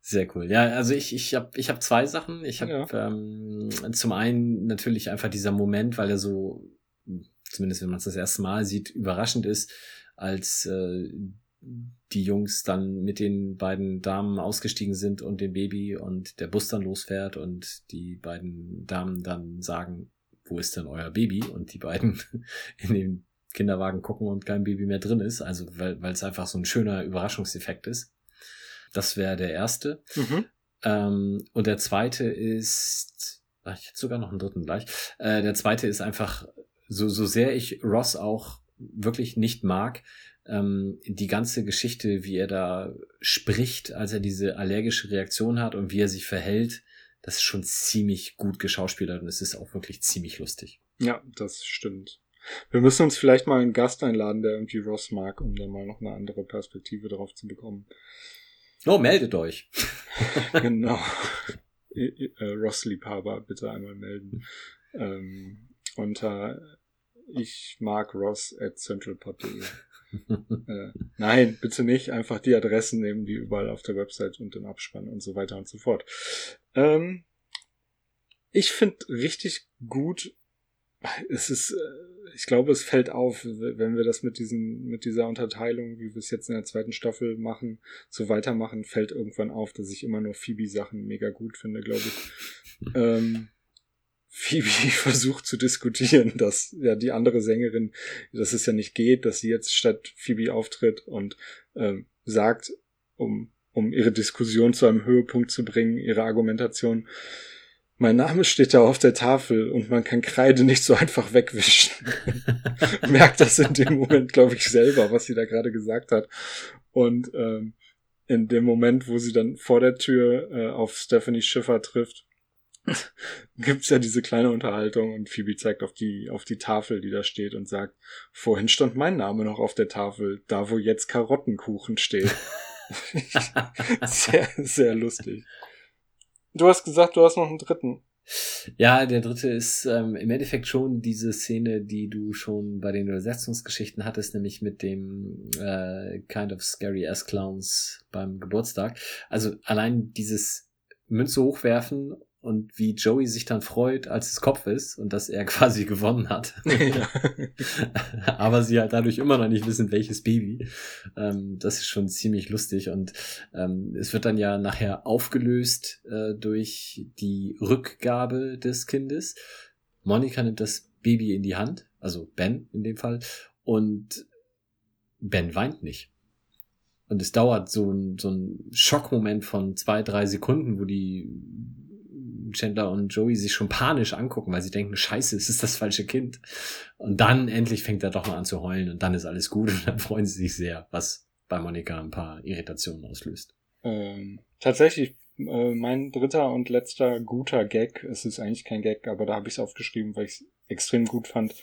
Sehr cool. Ja, also ich, ich habe ich hab zwei Sachen. Ich habe Ja. ähm, zum einen natürlich einfach dieser Moment, weil er so, zumindest wenn man es das erste Mal sieht, überraschend ist, als äh, die Jungs dann mit den beiden Damen ausgestiegen sind und dem Baby und der Bus dann losfährt und die beiden Damen dann sagen, wo ist denn euer Baby? Und die beiden in den Kinderwagen gucken und kein Baby mehr drin ist. Also weil weil es einfach so ein schöner Überraschungseffekt ist. Das wäre der erste. Mhm. Ähm, und der zweite ist, ach, ich hätte sogar noch einen dritten gleich. Äh, der zweite ist einfach, so, so sehr ich Ross auch wirklich nicht mag, ähm, die ganze Geschichte, wie er da spricht, als er diese allergische Reaktion hat und wie er sich verhält, das ist schon ziemlich gut geschauspielert und es ist auch wirklich ziemlich lustig. Ja, das stimmt. Wir müssen uns vielleicht mal einen Gast einladen, der irgendwie Ross mag, um da mal noch eine andere Perspektive drauf zu bekommen. Oh, meldet euch. genau. Äh, äh, Ross-Liebhaber bitte einmal melden. Ähm, unter ich mag Ross at centralpod.de. äh, nein, bitte nicht. Einfach die Adressen nehmen, die überall auf der Website und im Abspann und so weiter und so fort. Ähm, ich finde richtig gut, es ist, äh, ich glaube, es fällt auf, wenn wir das mit diesen, mit dieser Unterteilung, wie wir es jetzt in der zweiten Staffel machen, so weitermachen, fällt irgendwann auf, dass ich immer nur Phoebe-Sachen mega gut finde, glaube ich. ähm, Phoebe versucht zu diskutieren, dass ja die andere Sängerin, dass es ja nicht geht, dass sie jetzt statt Phoebe auftritt und ähm, sagt, um, um ihre Diskussion zu einem Höhepunkt zu bringen, ihre Argumentation, mein Name steht da auf der Tafel und man kann Kreide nicht so einfach wegwischen. Merkt das in dem Moment, glaube ich, selber, was sie da gerade gesagt hat. Und ähm, in dem Moment, wo sie dann vor der Tür äh, auf Stephanie Schiffer trifft, gibt's ja diese kleine Unterhaltung und Phoebe zeigt auf die, auf die Tafel, die da steht und sagt, vorhin stand mein Name noch auf der Tafel, da wo jetzt Karottenkuchen steht. sehr, sehr lustig. Du hast gesagt, du hast noch einen dritten. Ja, der dritte ist ähm, im Endeffekt schon diese Szene, die du schon bei den Übersetzungsgeschichten hattest, nämlich mit dem äh, Kind of Scary Ass Clowns beim Geburtstag. Also allein dieses Münze hochwerfen und wie Joey sich dann freut, als es Kopf ist und dass er quasi gewonnen hat. Aber sie halt dadurch immer noch nicht wissen, welches Baby. Ähm, das ist schon ziemlich lustig und ähm, es wird dann ja nachher aufgelöst äh, durch die Rückgabe des Kindes. Monika nimmt das Baby in die Hand, also Ben in dem Fall, und Ben weint nicht. Und es dauert so ein, so ein Schockmoment von zwei, drei Sekunden, wo die Chandler und Joey sich schon panisch angucken, weil sie denken, scheiße, es ist das falsche Kind. Und dann endlich fängt er doch mal an zu heulen und dann ist alles gut und dann freuen sie sich sehr, was bei Monika ein paar Irritationen auslöst. Ähm, tatsächlich, äh, mein dritter und letzter guter Gag, es ist eigentlich kein Gag, aber da habe ich es aufgeschrieben, weil ich es extrem gut fand.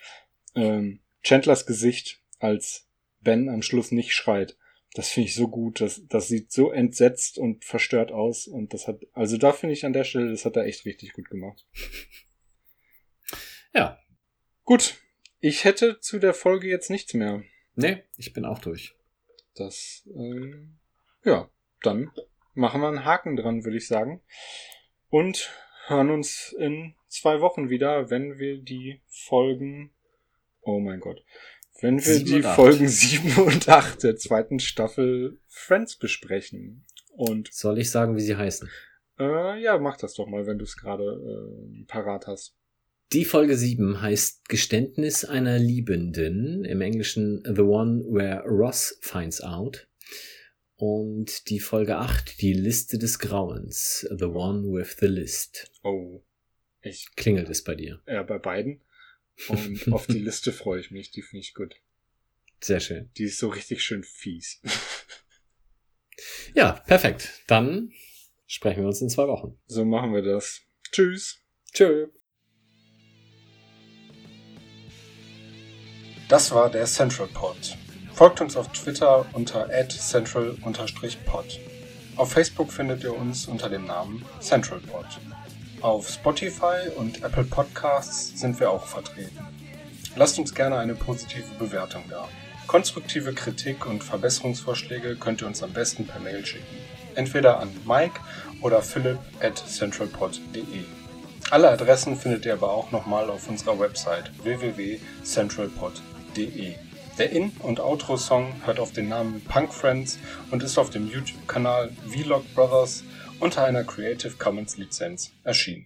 Ähm, Chandlers Gesicht, als Ben am Schluss nicht schreit. Das finde ich so gut. Das, das sieht so entsetzt und verstört aus. Und das hat, also da finde ich an der Stelle, das hat er echt richtig gut gemacht. Ja. Gut. Ich hätte zu der Folge jetzt nichts mehr. Nee, ich bin auch durch. Das, äh, ja, dann machen wir einen Haken dran, würde ich sagen. Und hören uns in zwei Wochen wieder, wenn wir die Folgen, oh mein Gott, wenn wir die Folgen 7 und 8 der zweiten Staffel Friends besprechen. Und soll ich sagen, wie sie heißen? Äh, ja, mach das doch mal, wenn du es gerade äh, parat hast. Die Folge 7 heißt Geständnis einer Liebenden, im Englischen The One Where Ross Finds Out. Und die Folge 8, die Liste des Grauens, The One with the List. Oh. Ich klingelt es bei dir. Ja, bei beiden. Und auf die Liste freue ich mich, die finde ich gut. Sehr schön. Die ist so richtig schön fies. ja, perfekt. Dann sprechen wir uns in zwei Wochen. So machen wir das. Tschüss. Tschö. Das war der Central Pod. Folgt uns auf Twitter unter central-pod. Auf Facebook findet ihr uns unter dem Namen Central Pod. Auf Spotify und Apple Podcasts sind wir auch vertreten. Lasst uns gerne eine positive Bewertung da. Konstruktive Kritik und Verbesserungsvorschläge könnt ihr uns am besten per Mail schicken. Entweder an Mike oder philipp at centralpod.de. Alle Adressen findet ihr aber auch nochmal auf unserer Website www.centralpod.de. Der In- und Outro-Song hört auf den Namen Punk Friends und ist auf dem YouTube-Kanal Vlog Brothers unter einer Creative Commons Lizenz erschienen.